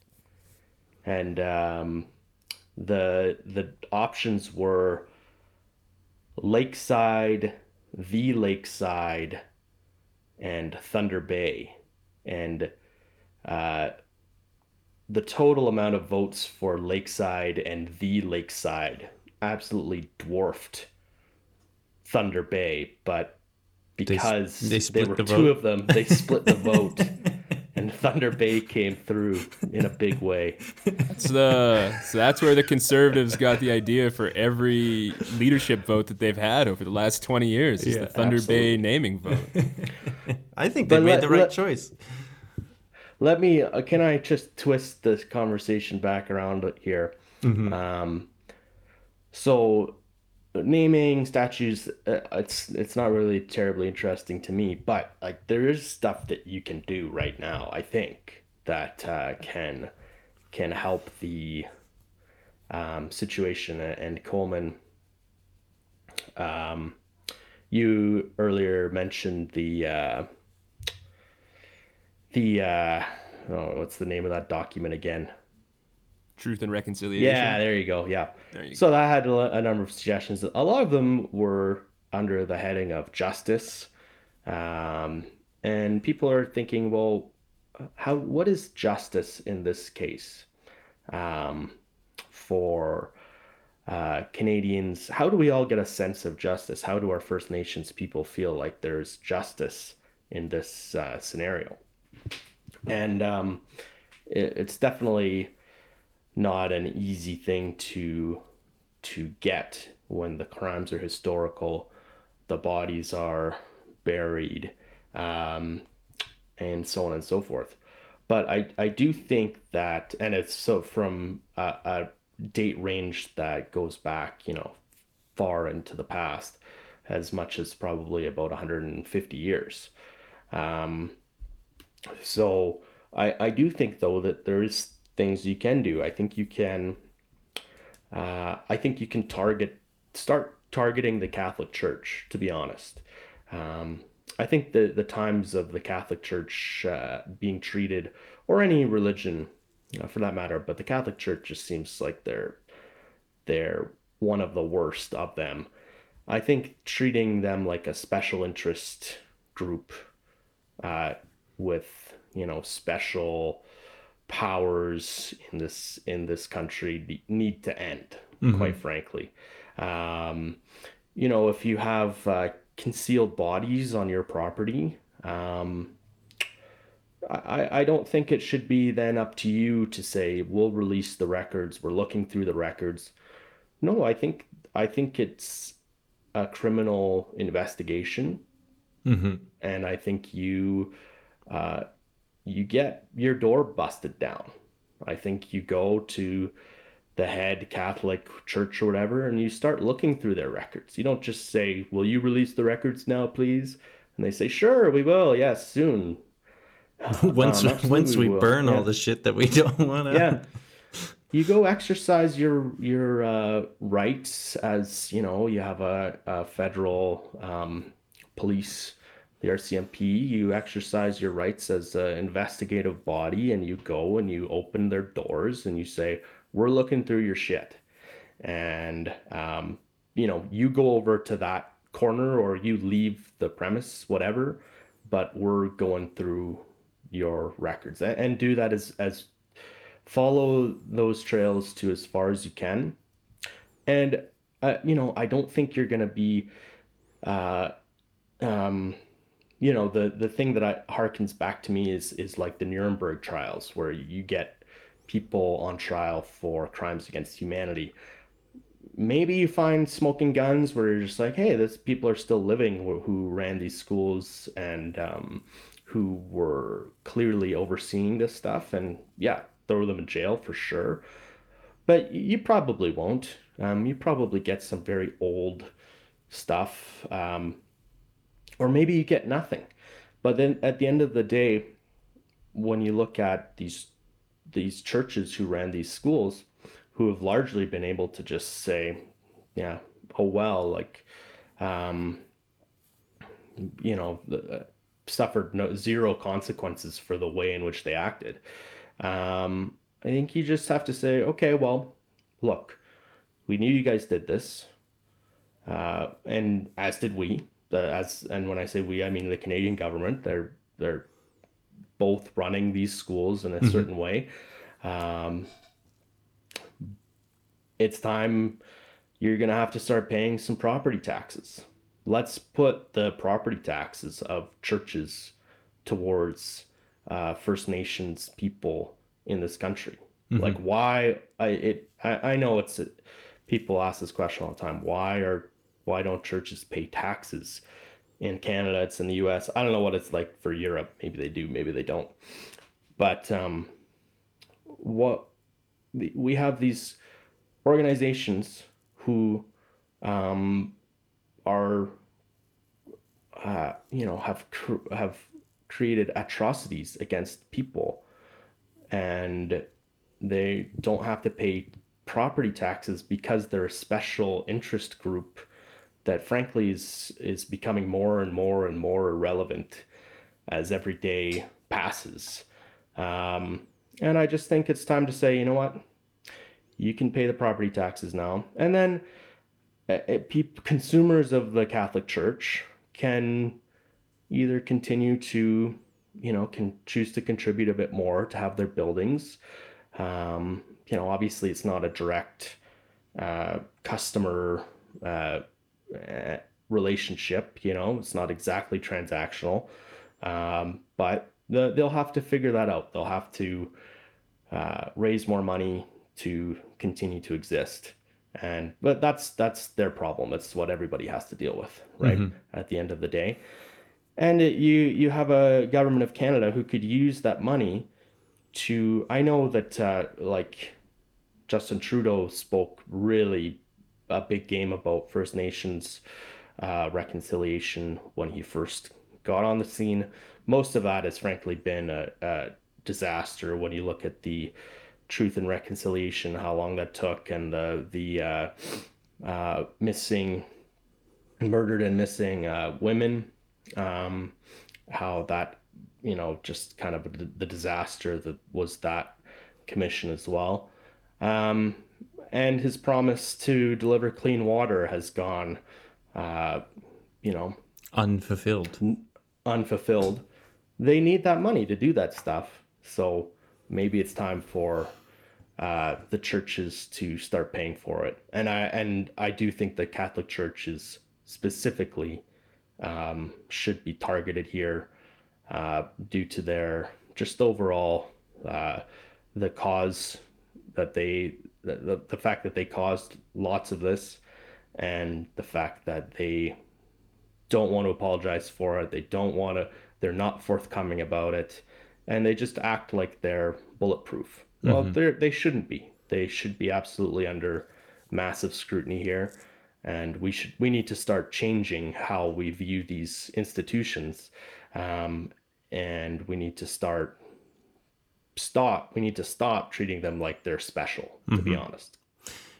and um, the the options were Lakeside, the Lakeside, and Thunder Bay, and uh, the total amount of votes for Lakeside and the Lakeside absolutely dwarfed Thunder Bay, but because they there were the two vote. of them, they split the vote, and Thunder Bay came through in a big way. So, the, so that's where the conservatives got the idea for every leadership vote that they've had over the last 20 years is Yeah, the Thunder absolutely. Bay naming vote. I think they But made let- the right let- choice. Let me, uh, can I just twist this conversation back around here? Mm-hmm. Um, so naming statues, uh, it's it's not really terribly interesting to me, but like there is stuff that you can do right now. I think that uh, can can help the um, situation. And Coleman, um, you earlier mentioned the. The uh oh what's the name of that document again Truth and reconciliation. yeah there you go yeah you so that had a, a number of suggestions a lot of them were under the heading of justice um and people are thinking well how what is justice in this case um for uh, Canadians, how do we all get a sense of justice? How do our First Nations people feel like there's justice in this uh, scenario? And um, it, it's definitely not an easy thing to to get when the crimes are historical the bodies are buried, um, and so on and so forth. But I, I do think that, and it's so from a, a date range that goes back, you know, far into the past, as much as probably about 150 years. Um, so I, I do think though that there is things you can do. I think you can uh, I think you can target start targeting the Catholic Church. To be honest, um, I think the the times of the Catholic Church uh, being treated, or any religion, uh, for that matter, but the Catholic Church just seems like they're they're one of the worst of them. I think treating them like a special interest group uh, with you know special powers in this in this country need to end mm-hmm. quite frankly um, you know if you have uh, concealed bodies on your property um, I, I don't think it should be then up to you to say we'll release the records we're looking through the records no i think i think it's a criminal investigation mm-hmm. and i think you uh, you get your door busted down. I think you go to the head Catholic church or whatever, and you start looking through their records. You don't just say, Will you release the records now, please? And they say, Sure, we will. Yes, soon. once um, once we, we burn yeah. all the shit that we don't want to. Yeah. You go exercise your your uh, rights as you know. You have a, a federal um, police the RCMP, you exercise your rights as an investigative body and you go and you open their doors and you say, We're looking through your shit. And, um, you know, you go over to that corner or you leave the premise, whatever, but we're going through your records and do that as, as follow those trails to as far as you can. And, uh, you know, I don't think you're going to be, uh, um, you know the the thing that I harkens back to me is is like the Nuremberg trials where you get people on trial for crimes against humanity. Maybe you find smoking guns where you're just like, hey, this people are still living who, who ran these schools and um, who were clearly overseeing this stuff, and yeah, throw them in jail for sure. But you probably won't. Um, you probably get some very old stuff. Um, or maybe you get nothing. But then at the end of the day, when you look at these these churches who ran these schools, who have largely been able to just say, yeah, oh well, like, um, you know, uh, suffered no zero consequences for the way in which they acted. Um, I think you just have to say, okay, well, look, we knew you guys did this, uh, and as did we the as and when I say we, I mean the Canadian government. They're they're both running these schools in a mm-hmm. certain way. Um, it's time you're gonna have to start paying some property taxes. Let's put the property taxes of churches towards uh, First Nations people in this country. Mm-hmm. Like why I it I, I know it's people ask this question all the time. Why are why don't churches pay taxes? In Canada, it's in the US. I don't know what it's like for Europe. Maybe they do, maybe they don't. But um, what we have these organizations who um, are, uh, you know, have cr- have created atrocities against people, and they don't have to pay property taxes because they're a special interest group that frankly is is becoming more and more and more irrelevant as every day passes. Um, and I just think it's time to say, you know what, you can pay the property taxes now, and then uh, consumers of the Catholic Church can either continue to, you know, can choose to contribute a bit more to have their buildings. Um, you know, obviously, it's not a direct uh, customer. Uh, relationship. You know, it's not exactly transactional, um, but the, they'll have to figure that out. They'll have to uh, raise more money to continue to exist. and but that's that's their problem. That's what everybody has to deal with, right? Mm-hmm. At the end of the day, and it, you you have a government of Canada who could use that money to. I know that uh, like Justin Trudeau spoke really a big game about First Nations uh, reconciliation when he first got on the scene. Most of that has frankly been a, a disaster when you look at the truth and reconciliation, how long that took, and the the uh, uh, missing, murdered and missing uh, women, um, how that you know just kind of the, disaster that was that commission as well. Um, and his promise to deliver clean water has gone, uh, you know, unfulfilled. unfulfilled. They need that money to do that stuff. So maybe it's time for uh, the churches to start paying for it. And I and I do think the Catholic churches specifically um, should be targeted here uh, due to their just overall uh, the cause that they the, the fact that they caused lots of this and the fact that they don't want to apologize for it. They don't want to they're not forthcoming about it. And they just act like they're bulletproof. Well mm-hmm. they they shouldn't be. They should be absolutely under massive scrutiny here. And we should we need to start changing how we view these institutions. Um, and we need to start stop we need to stop treating them like they're special to mm-hmm. be honest.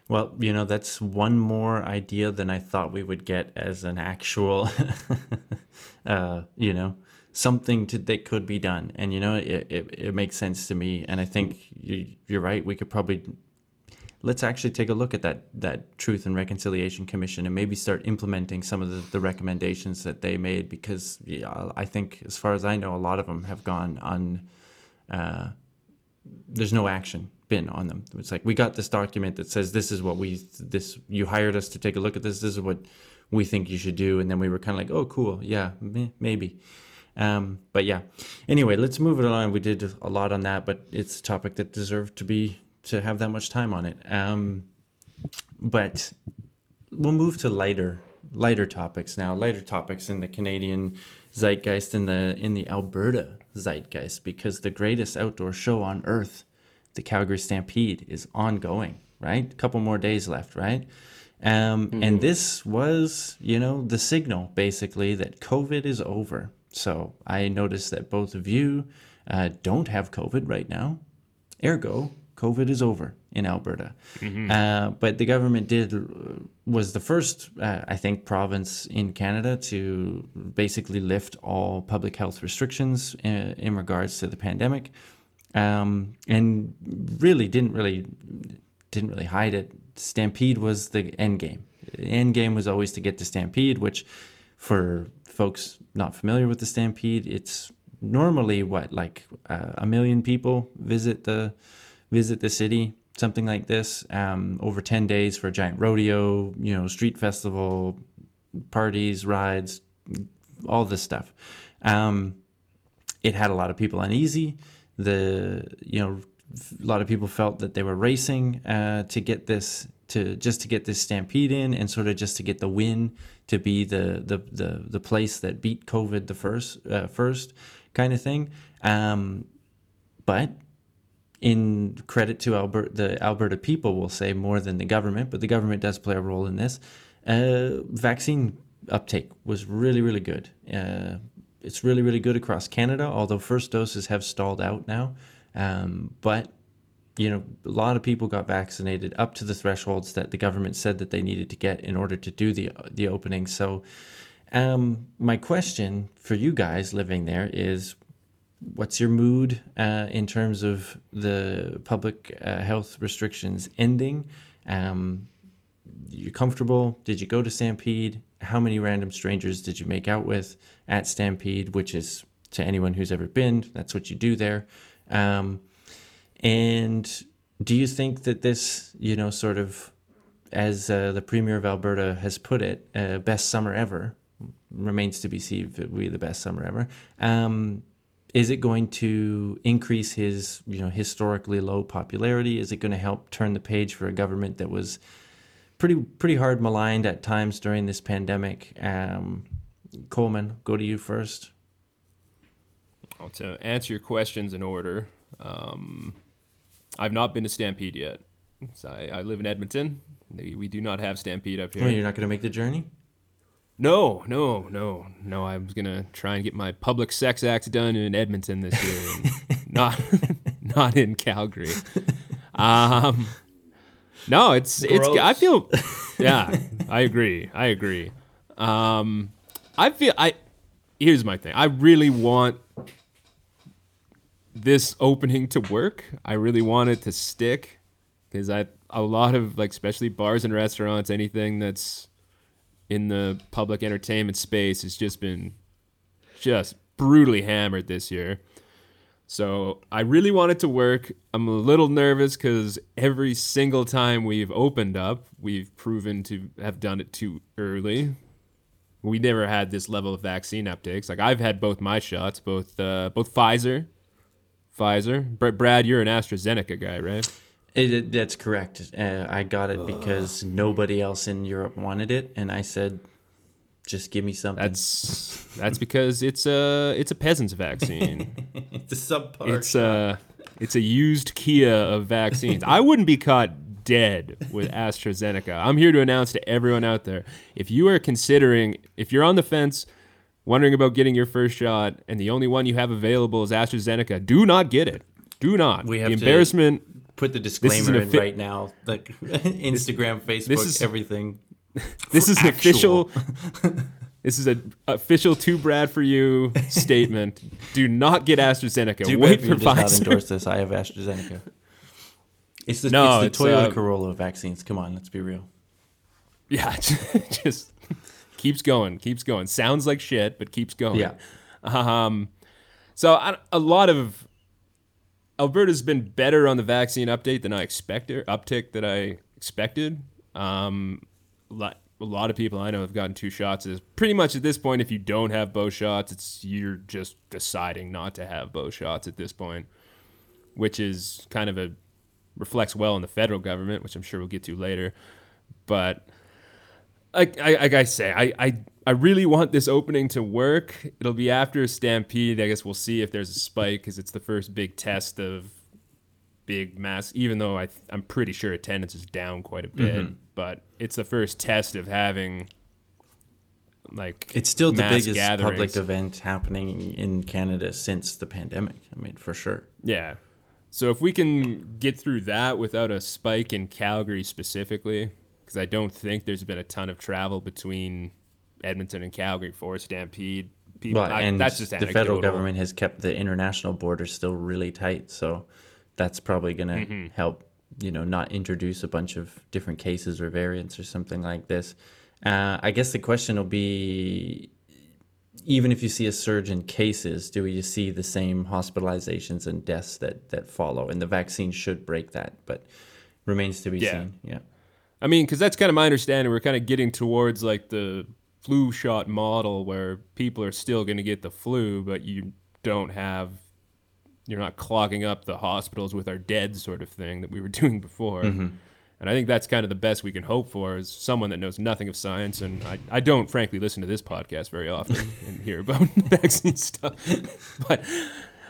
Well you know that's one more idea than i thought we would get as an actual uh, you know something to, that could be done. And you know it, it, it makes sense to me. And i think you, you're right. We could probably let's actually take a look at that that truth and reconciliation commission and maybe start implementing some of the, the recommendations that they made because yeah, i think as far as i know a lot of them have gone on uh, there's no action been on them. It's like we got this document that says this is what we this you hired us to take a look at this. This is what we think you should do, and then we were kind of like, oh, cool, yeah, maybe. Um, but yeah. Anyway, let's move it along. We did a lot on that, but it's a topic that deserved to be to have that much time on it. Um, but we'll move to lighter lighter topics now. Lighter topics in the Canadian zeitgeist in the in the Alberta zeitgeist because the greatest outdoor show on earth, the Calgary Stampede, is ongoing, right? A couple more days left, right? Um, mm-hmm. And this was, you know, the signal basically that COVID is over. So I noticed that both of you uh, don't have COVID right now. Ergo, COVID is over in Alberta. Mm-hmm. Uh, but the government did was the first, uh, I think, province in Canada to basically lift all public health restrictions in, uh, in regards to the pandemic, um, and really didn't really didn't really hide it. Stampede was the end game. The end game was always to get to Stampede, which for folks not familiar with the Stampede, it's normally what like uh, a million people visit the visit the city something like this um, over 10 days for a giant rodeo, you know, street festival, parties, rides, all this stuff. Um, it had a lot of people uneasy. The, you know, a lot of people felt that they were racing uh, to get this to just to get this stampede in and sort of just to get the win to be the the the, the place that beat COVID the first uh, first kind of thing. Um, but in credit to Alberta, the Alberta people will say more than the government, but the government does play a role in this. Uh, vaccine uptake was really, really good. Uh, it's really, really good across Canada, although first doses have stalled out now. Um, but you know, a lot of people got vaccinated up to the thresholds that the government said that they needed to get in order to do the the opening. So, um, my question for you guys living there is, what's your mood uh, in terms of the public uh, health restrictions ending? Um, you comfortable? Did you go to Stampede? How many random strangers did you make out with at Stampede? Which is to anyone who's ever been, that's what you do there. Um, and do you think that this, you know, sort of, as uh, the Premier of Alberta has put it, uh, best summer ever, remains to be seen if it will be the best summer ever. Um, is it going to increase his you know historically low popularity is it going to help turn the page for a government that was pretty pretty hard maligned at times during this pandemic. Um, Coleman, go to you first. Well, to answer your questions in order, um, I've not been to Stampede yet. So I, I live in Edmonton. We do not have Stampede up here. Oh, you're not going to make the journey? No, no, no, no. I was gonna try and get my public sex acts done in Edmonton this year, not not in Calgary. Um, no, it's it's. I feel, yeah, I agree. I agree. Um, I feel I. Here's my thing. I really want this opening to work. I really want it to stick because I a lot of like especially bars and restaurants, anything that's in the public entertainment space has just been just brutally hammered this year. So I really want it to work. I'm a little nervous because every single time we've opened up, we've proven to have done it too early. We never had this level of vaccine uptakes. Like I've had both my shots, both uh, both Pfizer, Pfizer. Brad, you're an AstraZeneca guy, right? It, it, that's correct. Uh, I got it because nobody else in Europe wanted it, and I said, "Just give me something." That's that's because it's a it's a peasant's vaccine. it's a subpar. It's a it's a used Kia of vaccines. I wouldn't be caught dead with AstraZeneca. I'm here to announce to everyone out there: if you are considering, if you're on the fence, wondering about getting your first shot, and the only one you have available is AstraZeneca, do not get it. Do not. We have the embarrassment put the disclaimer in right now. Like Instagram, Facebook, this is, everything. This is an official. This is an official "to Brad for you" statement. Do not get AstraZeneca. Too Wait for Pfizer. Not endorse this. I have AstraZeneca. It's the, no, it's the it's, Toyota uh, Corolla vaccines. Come on, let's be real. Yeah, just keeps going, keeps going. Sounds like shit, but keeps going. Yeah. Um, so I, a lot of Alberta's been better on the vaccine update than I expected, uptick that I expected. Um, a lot of people I know have gotten two shots. Is pretty much at this point, if you don't have both shots, it's you're just deciding not to have both shots at this point, which is kind of a reflects well on the federal government, which I'm sure we'll get to later. But like I, like I say, I, I I really want this opening to work. It'll be after a stampede. I guess we'll see if there's a spike because it's the first big test of big mass. Even though I I'm pretty sure attendance is down quite a bit, mm-hmm. but it's the first test of having like it's still the biggest gatherings. public event happening in Canada since the pandemic. I mean, for sure. Yeah. So if we can get through that without a spike in Calgary specifically, because I don't think there's been a ton of travel between Edmonton and Calgary for Stampede. People, well, I, and that's just the federal government has kept the international border still really tight, so that's probably going to mm-hmm. help. You know, not introduce a bunch of different cases or variants or something like this. Uh, I guess the question will be even if you see a surge in cases, do you see the same hospitalizations and deaths that that follow? And the vaccine should break that, but remains to be yeah. seen. Yeah. I mean, because that's kind of my understanding. We're kind of getting towards like the flu shot model where people are still going to get the flu, but you don't have, you're not clogging up the hospitals with our dead sort of thing that we were doing before. Mm-hmm. And I think that's kind of the best we can hope for is someone that knows nothing of science. And I, I don't, frankly, listen to this podcast very often and hear about vaccine stuff. But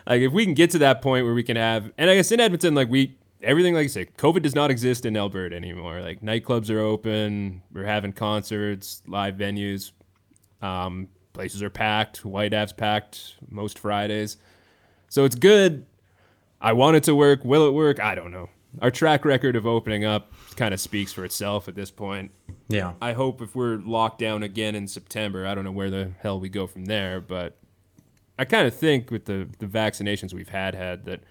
like, if we can get to that point where we can have, and I guess in Edmonton, like we, everything like I say, COVID does not exist in Alberta anymore. Like nightclubs are open, we're having concerts, live venues, um, places are packed. Whyte Ave's packed most Fridays, so it's good. I want it to work. Will it work? I don't know. Our track record of opening up kind of speaks for itself at this point. Yeah. I hope if we're locked down again in September, I don't know where the hell we go from there, but I kind of think with the the vaccinations we've had had that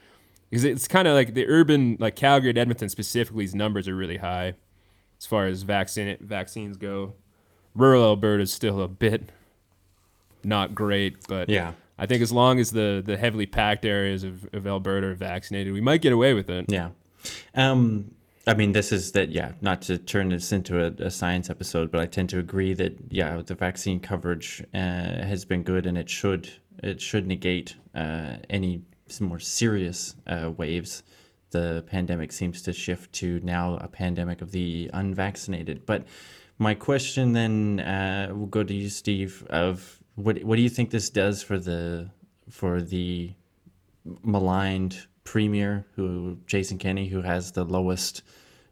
because it's kind of like the urban, like Calgary and Edmonton specifically, these numbers are really high as far as vaccine vaccines go. Rural Alberta is still a bit not great, but yeah, I think as long as the the heavily packed areas of, of Alberta are vaccinated, we might get away with it. Yeah. Um, I mean, this is that, yeah, not to turn this into a, a, science episode, but I tend to agree that, yeah, the vaccine coverage uh, has been good and it should, it should negate uh, any more serious uh, waves the pandemic seems to shift to now a pandemic of the unvaccinated. But my question then uh, will go to you, Steve. Of what what do you think this does for the for the maligned premier, who Jason Kenney, who has the lowest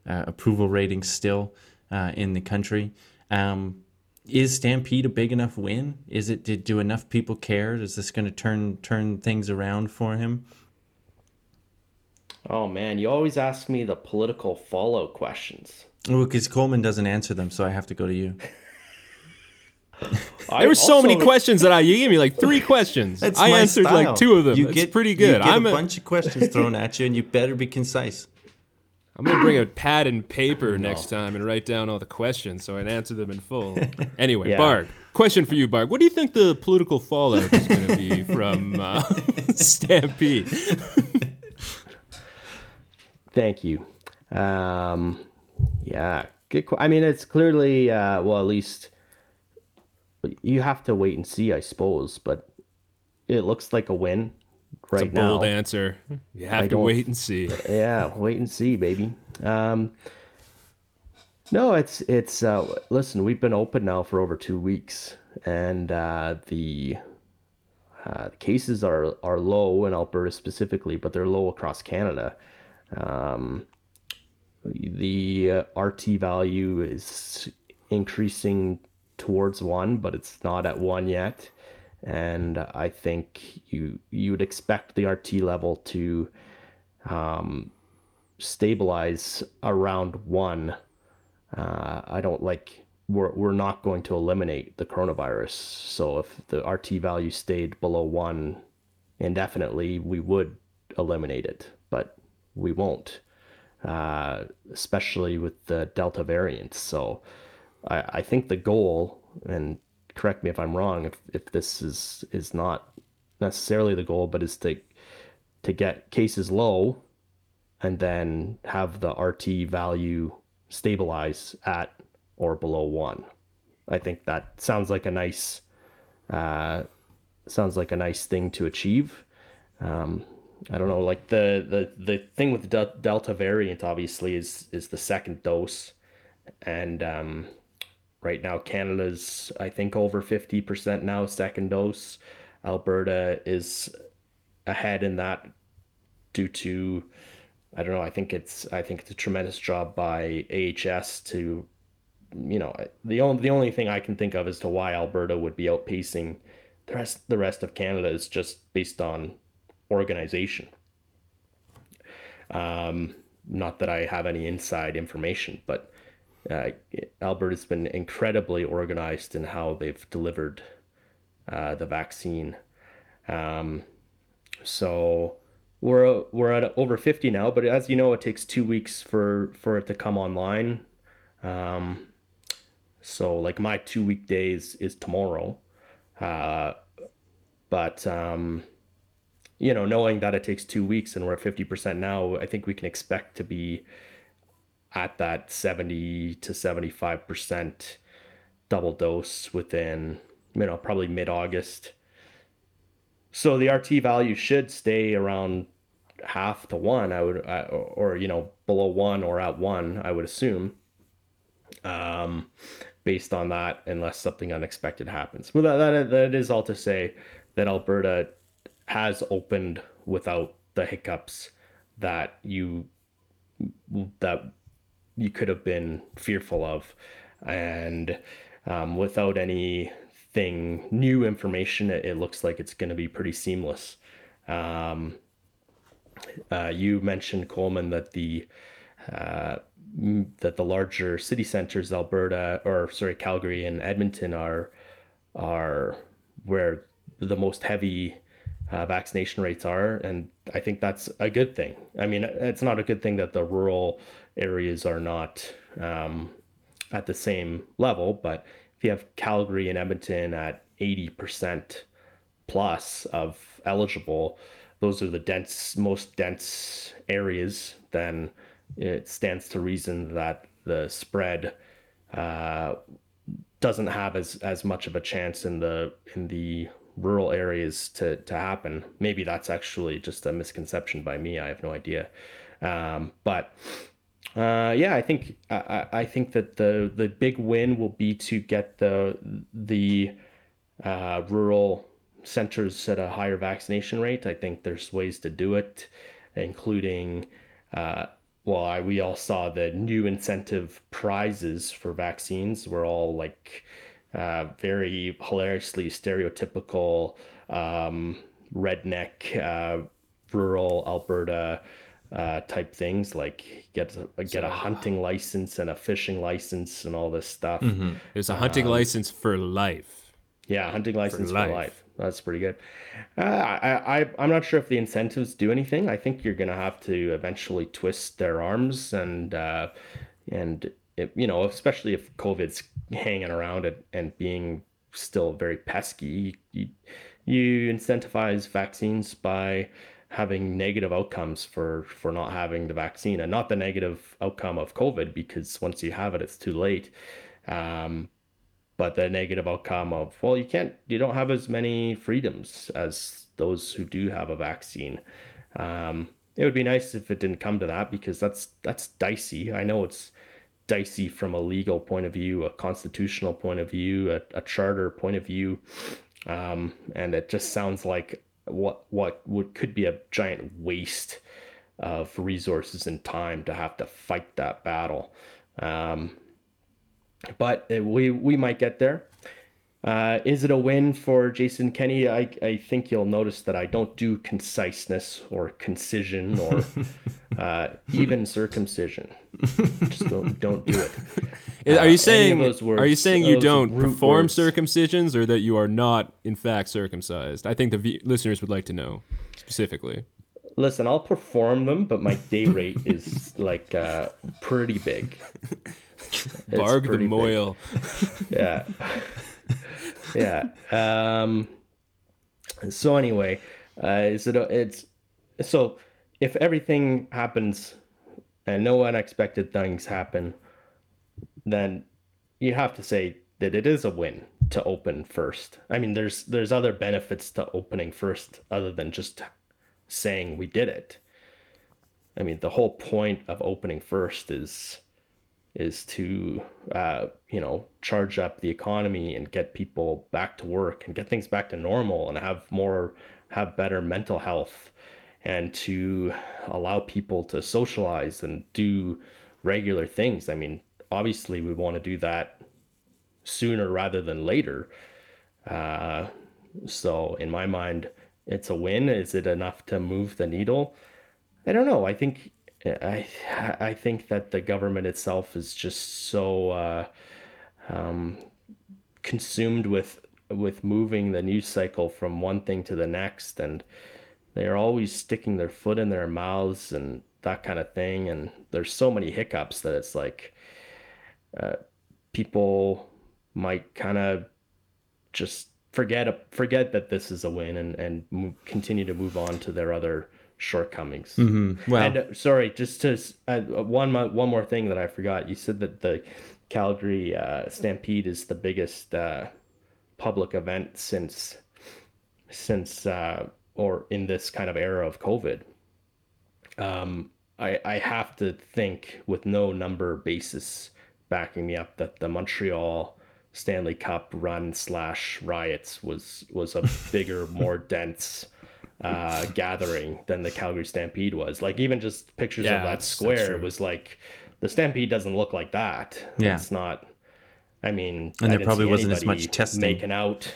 uh, approval rating still uh, in the country? Um, is Stampede a big enough win? Is it? Did do enough people care? Is this going to turn turn things around for him? Oh man, you always ask me the political follow questions. Well, because Coleman doesn't answer them, so I have to go to you. there were so many questions that I you gave me like three questions. I answered style. like two of them. You it's get pretty good. You get I'm a bunch of questions thrown at you, and you better be concise. I'm gonna bring a pad and paper no. next time and write down all the questions so I can answer them in full. Anyway, yeah. Question for you, Barg. What do you think the political fallout is going to be from uh, Stampede? Thank you. Um, yeah, good. Qu- I mean, it's clearly uh, well, at least you have to wait and see, I suppose. But it looks like a win right it's a bold now. answer. You have I to wait and see. Yeah, wait and see, baby. Um, no, it's it's. Uh, listen, we've been open now for over two weeks, and uh, the uh, the cases are are low in Alberta specifically, but they're low across Canada. Um, the uh, RT value is increasing towards one, but it's not at one yet. And I think you you would expect the RT level to um, stabilize around one. Uh, I don't like we're we're not going to eliminate the coronavirus. So if the RT value stayed below one indefinitely, we would eliminate it, but we won't uh, especially with the Delta variant. So I, I think the goal, and correct me if I'm wrong, if, if this is is not necessarily the goal, but is to to get cases low and then have the RT value stabilize at or below one. I think that sounds like a nice uh, sounds like a nice thing to achieve. Um, I don't know, like the the the thing with the Delta variant obviously is is the second dose, and um, right now Canada's I think over fifty percent now second dose. Alberta is ahead in that due to I don't know. I think it's I think it's a tremendous job by AHS to, you know, the only the only thing I can think of as to why Alberta would be outpacing the rest the rest of Canada is just based on organization. Um, not that I have any inside information, but uh, Alberta's been incredibly organized in how they've delivered uh, the vaccine. Um, so we're we're at over 50 now, but as you know, it takes two weeks for for it to come online. Um, so like my two week days is tomorrow, uh, but um, you know, knowing that it takes two weeks and we're at 50% now, I think we can expect to be at that 70 to 75% double dose within, you know, probably mid August. So the RT value should stay around half to one, I would, uh, or, you know, below one or at one, I would assume, um, based on that, unless something unexpected happens. Well, that, that, that is all to say that Alberta has opened without the hiccups that you that you could have been fearful of. And um, without anything new information it, it looks like it's going to be pretty seamless. Um, uh, you mentioned coleman that the uh, that the larger city centers alberta or sorry calgary and edmonton are are where the most heavy uh, vaccination rates are. And I think that's a good thing. I mean, it's not a good thing that the rural areas are not um, at the same level, but if you have Calgary and Edmonton at 80% plus of eligible, those are the dense, most dense areas, then it stands to reason that the spread uh, doesn't have as, as much of a chance in the in the rural areas to to happen. Maybe that's actually just a misconception by me. I have no idea. Um, but uh, yeah, I think I, I think that the the big win will be to get the the uh, rural centers at a higher vaccination rate. I think there's ways to do it, including uh, well, I, we all saw the new incentive prizes for vaccines were all like uh, very hilariously stereotypical um, redneck uh, rural Alberta uh, type things like get a, get a hunting license and a fishing license and all this stuff. Mm-hmm. There's a hunting um, license for life. Yeah, hunting license for life. For life. That's pretty good. Uh, I, I I'm not sure if the incentives do anything. I think you're gonna have to eventually twist their arms and uh, and it, you know especially if COVID's hanging around and, and being still very pesky. You, you incentivize vaccines by having negative outcomes for for not having the vaccine and not the negative outcome of covid because once you have it it's too late um, but the negative outcome of well you can't you don't have as many freedoms as those who do have a vaccine um, it would be nice if it didn't come to that because that's that's dicey i know it's dicey from a legal point of view a constitutional point of view a, a charter point of view um, and it just sounds like what what would could be a giant waste of resources and time to have to fight that battle um, but we we might get there. Uh, is it a win for Jason Kenney? I, I think you'll notice that I don't do conciseness or concision or uh, even circumcision. Just don't, don't do it. Uh, are you saying words, are you saying you don't perform words. circumcisions or that you are not in fact circumcised? I think the v- listeners would like to know specifically. Listen, I'll perform them, but my day rate is like uh, pretty big. Barg the Moil. yeah. yeah. Um, so anyway, uh? It's so if everything happens and no unexpected things happen, then you have to say that it is a win to open first. I mean, there's there's other benefits to opening first other than just saying we did it. I mean, the whole point of opening first is is to uh, you know charge up the economy and get people back to work and get things back to normal and have more have better mental health and to allow people to socialize and do regular things. I mean obviously we want to do that sooner rather than later. Uh, so in my mind it's a win. Is it enough to move the needle? I don't know. I think I I think that the government itself is just so uh, um, consumed with with moving the news cycle from one thing to the next, and they're always sticking their foot in their mouths and that kind of thing. And there's so many hiccups that it's like uh, people might kind of just forget forget that this is a win and and move, continue to move on to their other shortcomings. Mm-hmm. Well, and uh, sorry, just to uh, one one more thing that I forgot. You said that the Calgary uh, Stampede is the biggest uh, public event since since uh, or in this kind of era of COVID. Um, I I have to think with no number basis backing me up that the Montreal Stanley Cup run slash riots was was a bigger, more dense uh, gathering than the Calgary Stampede was. Like even just pictures yeah, of that square was like the Stampede doesn't look like that. Yeah, it's not. I mean, and I there probably wasn't as much testing making out.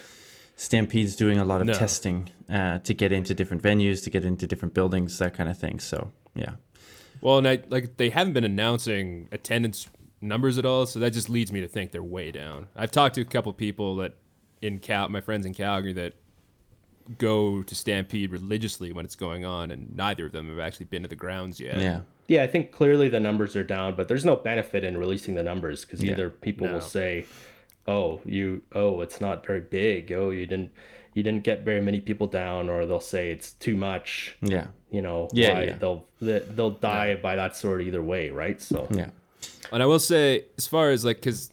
Stampede's doing a lot of no. testing uh, to get into different venues, to get into different buildings, that kind of thing. So yeah. Well, and I, like they haven't been announcing attendance numbers at all, so that just leads me to think they're way down. I've talked to a couple people that in Cal, my friends in Calgary that go to Stampede religiously when it's going on, and neither of them have actually been to the grounds yet. Yeah. Yeah, I think clearly the numbers are down, but there's no benefit in releasing the numbers because yeah. either people no. will say, "Oh, you, oh, it's not very big. Oh, you didn't, you didn't get very many people down," or they'll say it's too much. Yeah. You know. Yeah. yeah. They'll they'll die yeah. by that sort either way, right? So. Yeah. And I will say, as far as like, because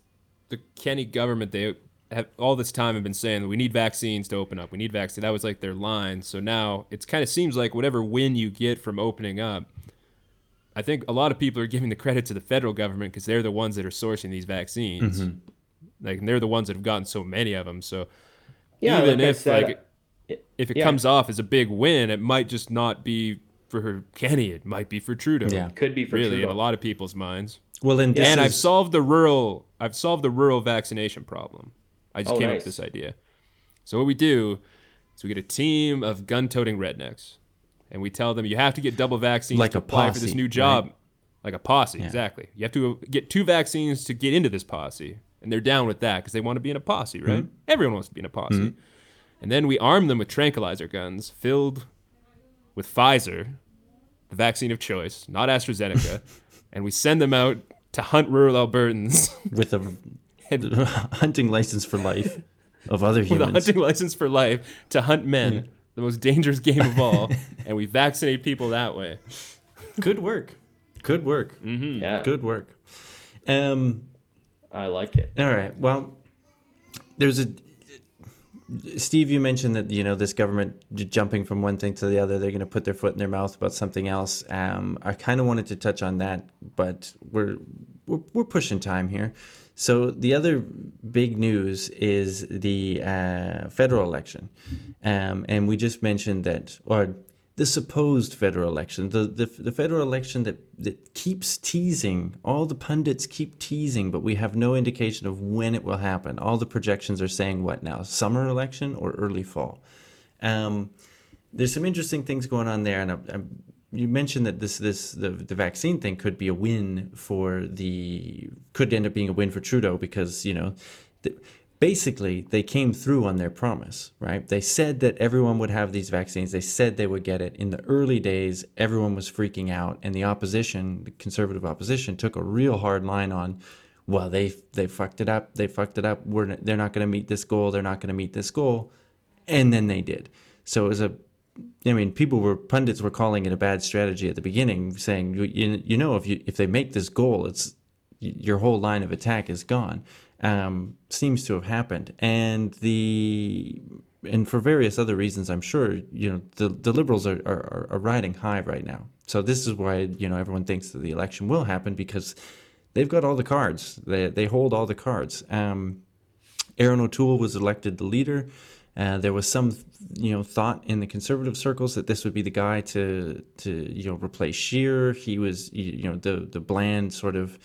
the Kenney government, they have all this time have been saying that we need vaccines to open up. We need vaccine. That was like their line. So now it kind of seems like whatever win you get from opening up, I think a lot of people are giving the credit to the federal government because they're the ones that are sourcing these vaccines. Mm-hmm. Like, and they're the ones that have gotten so many of them. So Yeah, even like if said, like if it yeah. comes off as a big win, it might just not be for Kenney. It might be for Trudeau. Yeah. could be for really, Trudeau. in a lot of people's minds. Well, and this and I've solved the rural. I've solved the rural vaccination problem. I just Oh, came up with this idea. So what we do is we get a team of gun-toting rednecks, and we tell them you have to get double vaccines Like to a apply for this posse, new job, like a posse. Exactly. You have to get two vaccines to get into this posse, and they're down with that because they want to be in a posse, right? Mm-hmm. Everyone wants to be in a posse. And then we arm them with tranquilizer guns filled with Pfizer, the vaccine of choice, not AstraZeneca, and we send them out to hunt rural Albertans with a hunting license for life of other humans. with a hunting license for life to hunt men, the most dangerous game of all, and we vaccinate people that way. Good work. Good work. yeah, Good work. Um. I like it. All right. Well, there's a. Steve, you mentioned that you know this government jumping from one thing to the other, they're going to put their foot in their mouth about something else. Um, I kind of wanted to touch on that, but we're, we're we're pushing time here. So the other big news is the uh, federal election, um, and we just mentioned that, or the supposed federal election, the, the the federal election that that keeps teasing. All the pundits keep teasing, but we have no indication of when it will happen. All the projections are saying what now? Summer election or early fall? Um, there's some interesting things going on there, and I, I, you mentioned that this this the, the vaccine thing could be a win for the could end up being a win for Trudeau because you know. The, Basically, they came through on their promise, right? They said that everyone would have these vaccines. They said they would get it. In the early days, everyone was freaking out, and the opposition, the conservative opposition, took a real hard line on, well, they they fucked it up. They fucked it up. We're they're not going to meet this goal. They're not going to meet this goal and then they did. So it was a, I mean, people were pundits were calling it a bad strategy at the beginning, saying you you, know if you if they make this goal, it's your whole line of attack is gone. Um, seems to have happened, and the and for various other reasons, I'm sure you know the the liberals are are, are riding high right now. So this is why you know everyone thinks that the election will happen because they've got all the cards. They they hold all the cards. Um, Erin O'Toole was elected the leader. Uh, there was some, you know, thought in the conservative circles that this would be the guy to, to you know, replace Scheer. He was, you know, the the bland sort of,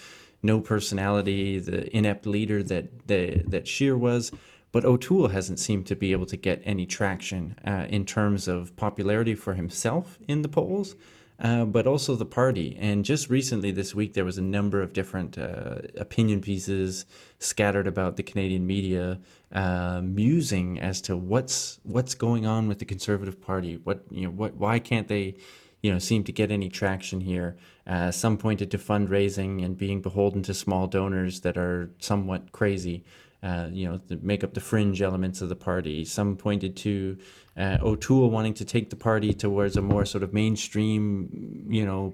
no personality, the inept leader that the, that Scheer was. But O'Toole hasn't seemed to be able to get any traction uh, in terms of popularity for himself in the polls uh, but also the party. And just recently this week, there was a number of different uh, opinion pieces scattered about the Canadian media, uh, musing as to what's what's going on with the Conservative Party. What you know, what why can't they, you know, seem to get any traction here? Uh, some pointed to fundraising and being beholden to small donors that are somewhat crazy uh, you know, to make up the fringe elements of the party. Some pointed to uh, O'Toole wanting to take the party towards a more sort of mainstream, you know,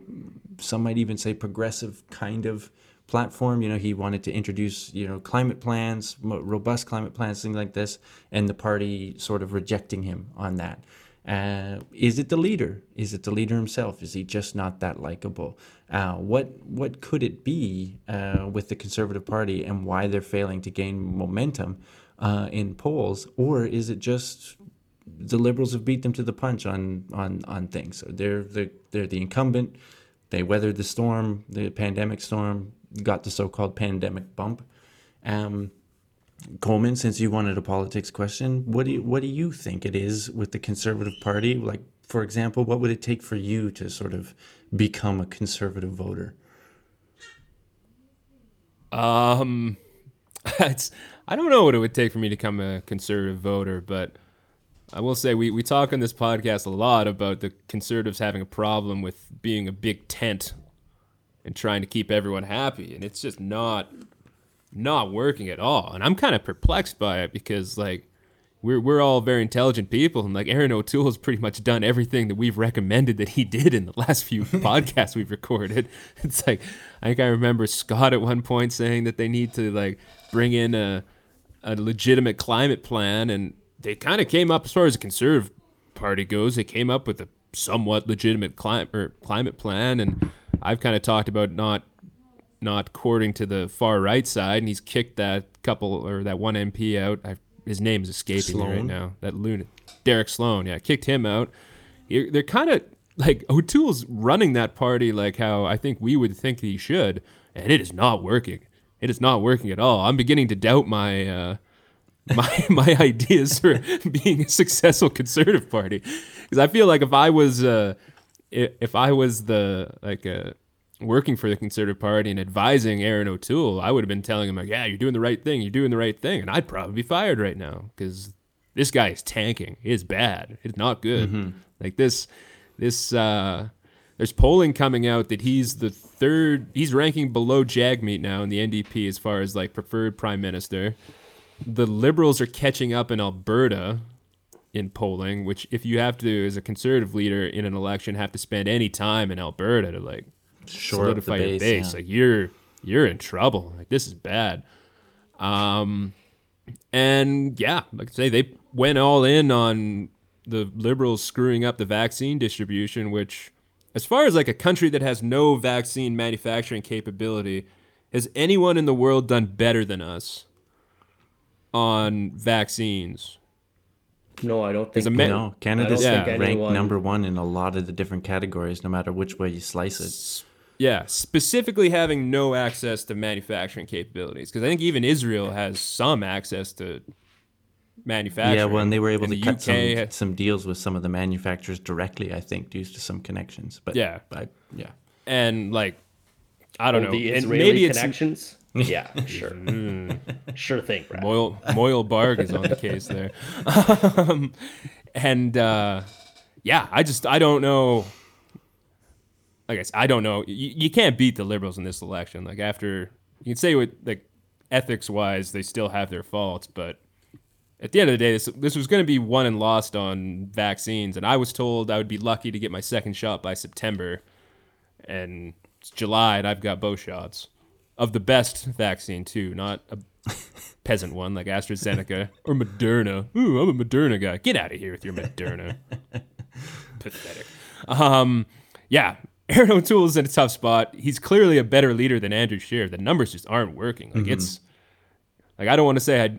some might even say progressive kind of platform. You know, he wanted to introduce, you know, climate plans, robust climate plans, things like this, and the party sort of rejecting him on that. Uh, is it the leader? Is it the leader himself? Is he just not that likable? Uh, what what could it be uh, with the Conservative Party and why they're failing to gain momentum uh, in polls, or is it just the Liberals have beat them to the punch on on on things? So they're they're, they're the incumbent. They weathered the storm, the pandemic storm, got the so-called pandemic bump. Um, Coleman, since you wanted a politics question, what do you, what do you think it is with the Conservative Party? Like, for example, what would it take for you to sort of become a conservative voter? Um, it's I don't know what it would take for me to become a conservative voter, but I will say we, we talk on this podcast a lot about the conservatives having a problem with being a big tent and trying to keep everyone happy, and it's just not not working at all. And I'm kind of perplexed by it because like we're we're all very intelligent people, and like Erin O'Toole has pretty much done everything that we've recommended that he did in the last few podcasts we've recorded. It's like I think I remember Scott at one point saying that they need to like bring in a a legitimate climate plan, and they kind of came up as far as the conservative party goes. They came up with a somewhat legitimate climate or climate plan, and I've kind of talked about not not courting to the far right side, and he's kicked that couple or that one MP out. I, his name is escaping me right now. That lunatic, Derek Sloan, yeah, kicked him out. He- They're kind of like O'Toole's running that party like how I think we would think he should, and it is not working. It is not working at all. I'm beginning to doubt my. Uh, my my ideas for being a successful conservative party because I feel like if I was uh if I was the like uh working for the conservative party and advising Erin O'Toole I would have been telling him like yeah you're doing the right thing you're doing the right thing and I'd probably be fired right now because this guy is tanking it is bad it's not good. Like this this uh there's polling coming out that he's the third he's ranking below Jagmeet now in the NDP as far as like preferred prime minister. The liberals are catching up in Alberta in polling, which if you have to, as a conservative leader in an election, have to spend any time in Alberta to like Shore up the solidify your base, base, yeah. like you're you're in trouble. Like this is bad. Um, and yeah, like I say, they went all in on the liberals screwing up the vaccine distribution, which, as far as like a country that has no vaccine manufacturing capability, has anyone in the world done better than us on vaccines? No, I don't think. a man- No, Canada's think ranked anyone- number one in a lot of the different categories, no matter which way you slice it. Yeah, specifically having no access to manufacturing capabilities, because I think even Israel has some access to manufacturing. Yeah, well, and they were able And to cut UK some, some deals with some of the manufacturers directly, I think, due to some connections. But Yeah. I, yeah. and like I don't Oh, know, the and Israeli maybe it's connections. yeah, sure, sure thing, Brad. Moyle Moyle Barg is on the case there, um, and uh, yeah, I just I don't know. I guess I don't know. You, you can't beat the liberals in this election. Like after you can say what like ethics wise, they still have their faults, but at the end of the day, this, this was going to be won and lost on vaccines, and I was told I would be lucky to get my second shot by September, and it's July, and I've got both shots of the best vaccine too, not a peasant one like AstraZeneca or Moderna. Ooh, I'm a Moderna guy. Get out of here with your Moderna. Pathetic. Um, yeah, Erin O'Toole is in a tough spot. He's clearly a better leader than Andrew Scheer. The numbers just aren't working. Like it's like I don't want to say I,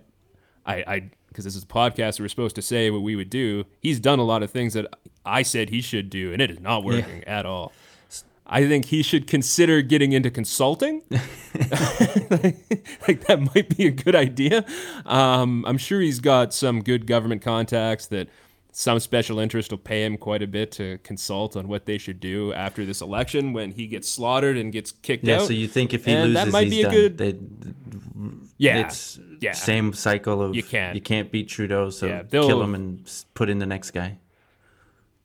I, I, because this is a podcast. We're supposed to say what we would do. He's done a lot of things that I said he should do, and it is not working at all. I think he should consider getting into consulting. like that might be a good idea. Um, I'm sure he's got some good government contacts that some special interest will pay him quite a bit to consult on what they should do after this election when he gets slaughtered and gets kicked Yeah, out. Yeah, so you think if he And loses, that might be a done. good. They, yeah, it's yeah. same cycle of You can't. you can't beat Trudeau, so Yeah, kill him and put in the next guy.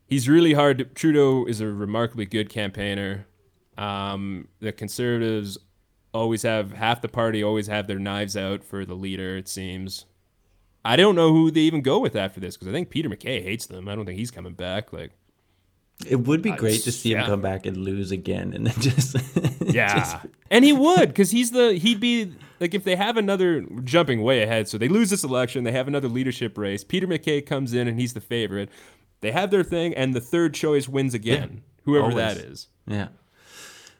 he's really hard. To, Trudeau is a remarkably good campaigner. Um, the Conservatives always have half the party always have their knives out for the leader. It seems. I don't know who they even go with after this because I think Peter MacKay hates them. I don't think he's coming back. Like, It would be great to see him come back and lose again, and then just yeah, just- and he would because he's the he'd be like if they have another jumping way ahead. So they lose this election, they have another leadership race. Peter MacKay comes in and he's the favorite. They have their thing, and the third choice wins again, whoever that always. is. yeah,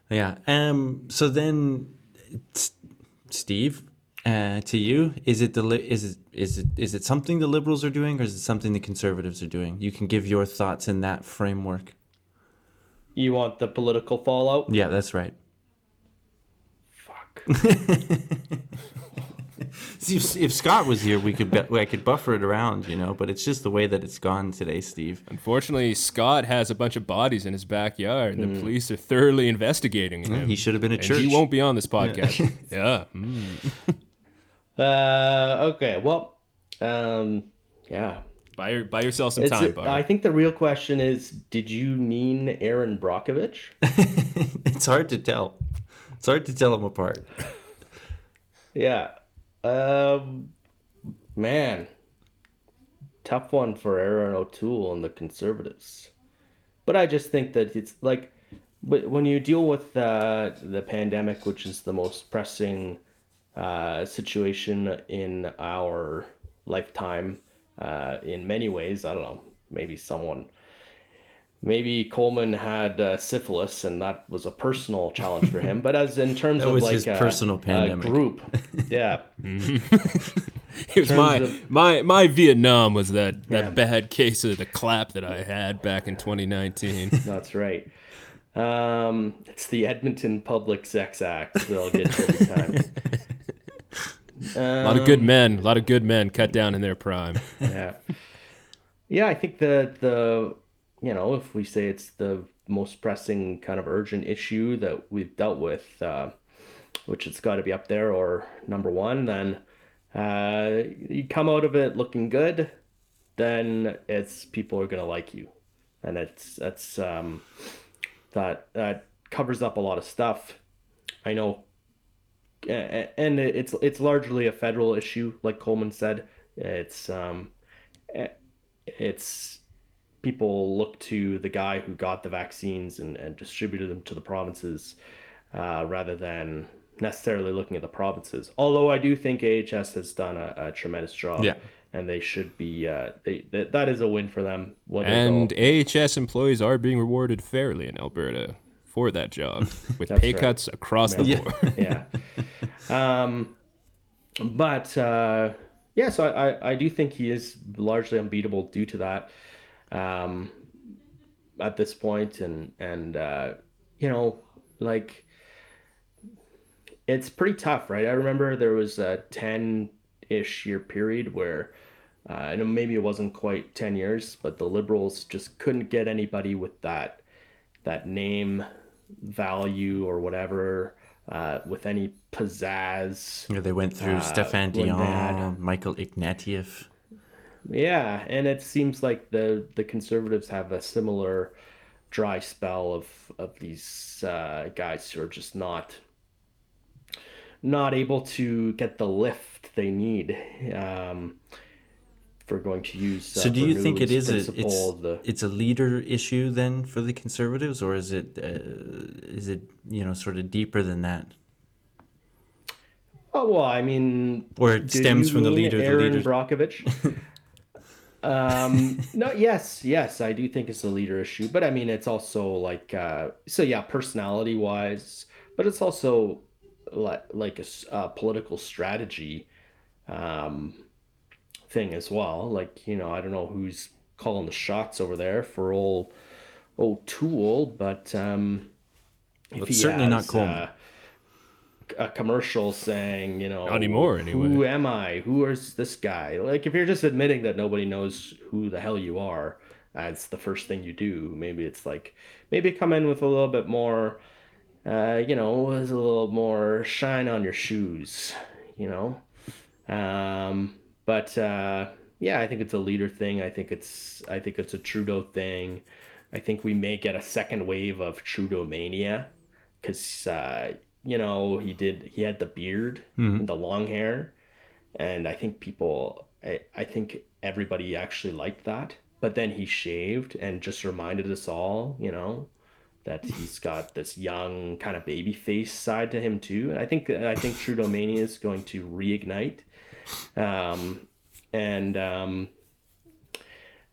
yeah. Um. So then, Steve, uh, to you, is it the li- is it is it is it something the liberals are doing, or is it something the conservatives are doing? You can give your thoughts in that framework. You want the political fallout? Yeah, that's right. Fuck. See, if, if Scott was here, we could be, I could buffer it around, you know. But it's just the way that it's gone today, Steve. Unfortunately, Scott has a bunch of bodies in his backyard, and the police are thoroughly investigating him. He should have been at and church. he won't be on this podcast. Yeah. Mm. Uh, okay. Well, um, yeah. Buy, your, buy yourself some It's time, a-. I think the real question is, did you mean Erin Brockovich? it's hard to tell. It's hard to tell them apart. Yeah. Um, man, tough one for Erin O'Toole and the Conservatives. But I just think that it's like, but when you deal with uh, the pandemic, which is the most pressing uh, situation in our lifetime, uh, in many ways, I don't know, maybe someone maybe Coleman had uh, syphilis, and that was a personal challenge for him. But as in terms That of was like his a, personal a pandemic. group, yeah, It was my of- my my Vietnam was that that Yeah. bad case of the clap that I had back in 2019. that's right. Um, it's the Edmonton Public Sex Act. They'll get you every time. A lot of good men, a lot of good men cut down in their prime. yeah. Yeah i think the the you know if we say it's the most pressing kind of urgent issue that we've dealt with uh, which it's got to be up there or number one then uh, you come out of it looking good then it's people are going to like you. And it's that's um that that covers up a lot of stuff. I know and it's it's largely a federal issue like coleman said it's um it's people look to the guy who got the vaccines and, and distributed them to the provinces uh, rather than necessarily looking at the provinces. Although I do think AHS has done a, a tremendous job. Yeah. And they should be, uh, they, that, that is a win for them. And AHS employees are being rewarded fairly in Alberta for that job, with pay right. cuts across the board. yeah. Um, but uh, yeah, so I, I, do think he is largely unbeatable due to that um, at this point, and and uh, you know, like it's pretty tough, right? I remember there was a ten-ish year period where. Uh, I know maybe it wasn't quite 10 years, but the liberals just couldn't get anybody with that that name value or whatever uh, with any pizzazz. Yeah, they went through Uh, Stéphane Dion, Michael Ignatieff. Yeah, and it seems like the the conservatives have a similar dry spell of of these uh, guys who are just not not able to get the lift they need um, for going to use. Uh, So do you think it is a it's the it's a leader issue then for the conservatives, or is it uh, is it you know sort of deeper than that, Oh well, I mean, or it stems from the leader? The leader. Brockovich. um, no, yes, yes, I do think it's a leader issue, but I mean, it's also like, uh, so yeah, personality wise, but it's also like like a uh, political strategy, um, thing as well. Like you know, I don't know who's calling the shots over there for all, old O'Toole, but um, if Well, he it's certainly not has, Coleman. uh, a commercial saying, you know, Not anymore, Who am I? Who is this guy? Like, if you're just admitting that nobody knows who the hell you are, that's the first thing you do. Maybe it's like, maybe come in with a little bit more, uh, you know, a little more shine on your shoes, you know. Um, but uh, yeah, I think it's a leader thing. I think it's, I think it's a Trudeau thing. I think we may get a second wave of Trudeau mania because uh, you know he did he had the beard and the long hair and i think people I, I think everybody actually liked that but then he shaved and just reminded us all you know that he's got this young kind of baby face side to him too and i think i think trudeau mania is going to reignite um, and um,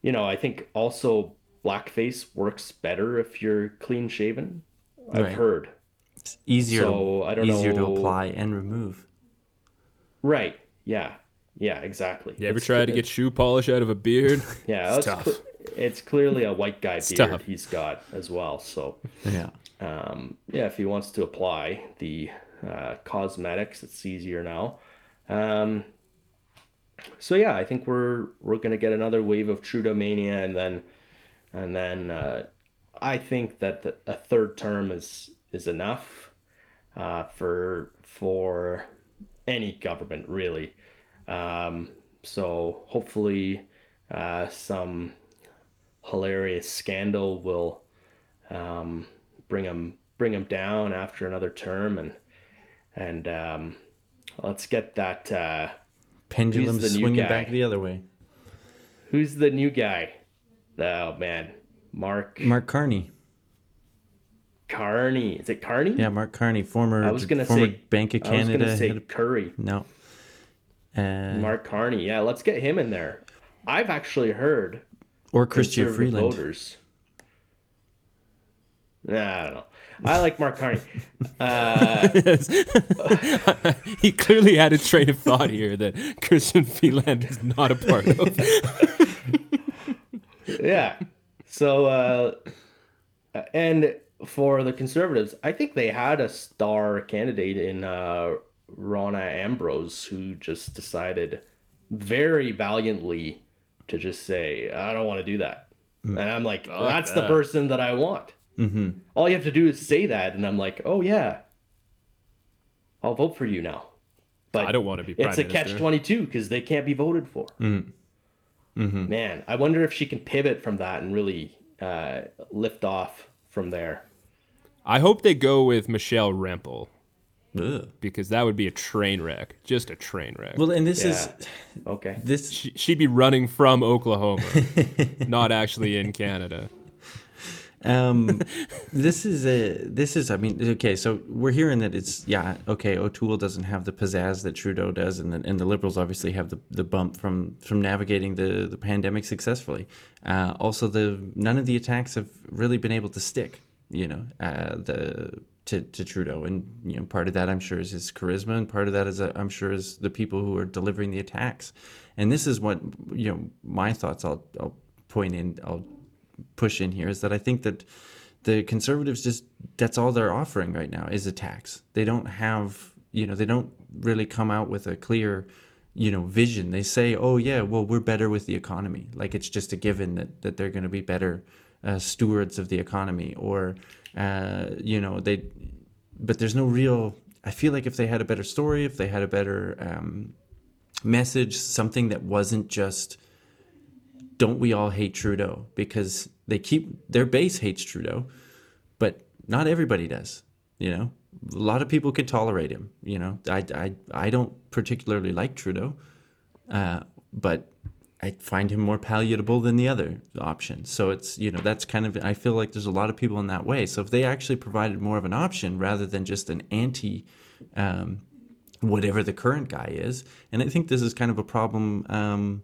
you know i think also blackface works better if you're clean shaven i've Right. heard It's easier So, to, I don't easier know- to apply and remove. Right. Yeah. Yeah. Exactly. You ever It's- tried to get shoe polish out of a beard? Yeah. It's It's, tough. cle- it's clearly a white guy It's beard tough. he's got as well. So, Yeah. um, yeah, if he wants to apply the uh, cosmetics, it's easier now. Um, so yeah, I think we're we're gonna get another wave of Trudeau mania, and then and then uh, I think that the, a third term is is enough uh, for for any government really. Um, so hopefully, uh, some hilarious scandal will um, bring him bring him down after another term, and and um, let's get that. Pendulum the new swinging guy? back the other way. who's the new guy? Oh man, Mark Mark Carney. Carney. Is it Carney? Yeah, Mark Carney, former I was gonna former say Bank of Canada. I was gonna say of- Curry. no. Uh, Mark Carney. Yeah, let's get him in there. I've actually heard or Chrystia Freeland. voters. Nah, I don't know. I like Mark Carney. Uh, he clearly had a train of thought here that Chrystia Freeland is not a part of. yeah. So, uh, and for the Conservatives, I think they had a star candidate in uh, Rona Ambrose who just decided very valiantly to just say, I don't want to do that. And I'm like, I like that's the person that I want. Mm-hmm. All you have to do is say that, and I'm like, oh yeah, I'll vote for you now. But I don't want to be prime it's a catch twenty two because they can't be voted for. Mm-hmm. Man, I wonder if she can pivot from that and really uh, lift off from there. I hope they go with Michelle Rempel Ugh. because that would be a train wreck, just a train wreck. Well, and this is Okay. this She- She'd be running from Oklahoma, not actually in Canada. Um this is a this is i mean okay so we're hearing that it's yeah okay o'toole doesn't have the pizzazz that trudeau does and the, and the liberals obviously have the, the bump from from navigating the the pandemic successfully. Uh also the none of the attacks have really been able to stick you know uh the to, to trudeau. And you know part of that i'm sure is his charisma and part of that is uh, i'm sure is the people who are delivering the attacks. And this is what you know my thoughts i'll i'll point in i'll push in here is that I think that the conservatives just that's all they're offering right now is a tax. They don't have, you know, they don't really come out with a clear, you know, vision. They say, "Oh yeah, well we're better with the economy." Like it's just a given that that they're going to be better uh, stewards of the economy or uh, you know, they but there's no real I feel like if they had a better story, if they had a better um, message, something that wasn't just don't we all hate Trudeau? Because they keep their base hates Trudeau, but not everybody does. You know, a lot of people can tolerate him. You know, I I, I don't particularly like Trudeau, uh, but I find him more palatable than the other option. So it's you know that's kind of I feel like there's a lot of people in that way. So if they actually provided more of an option rather than just an anti. Um, whatever the current guy is and i think this is kind of a problem um,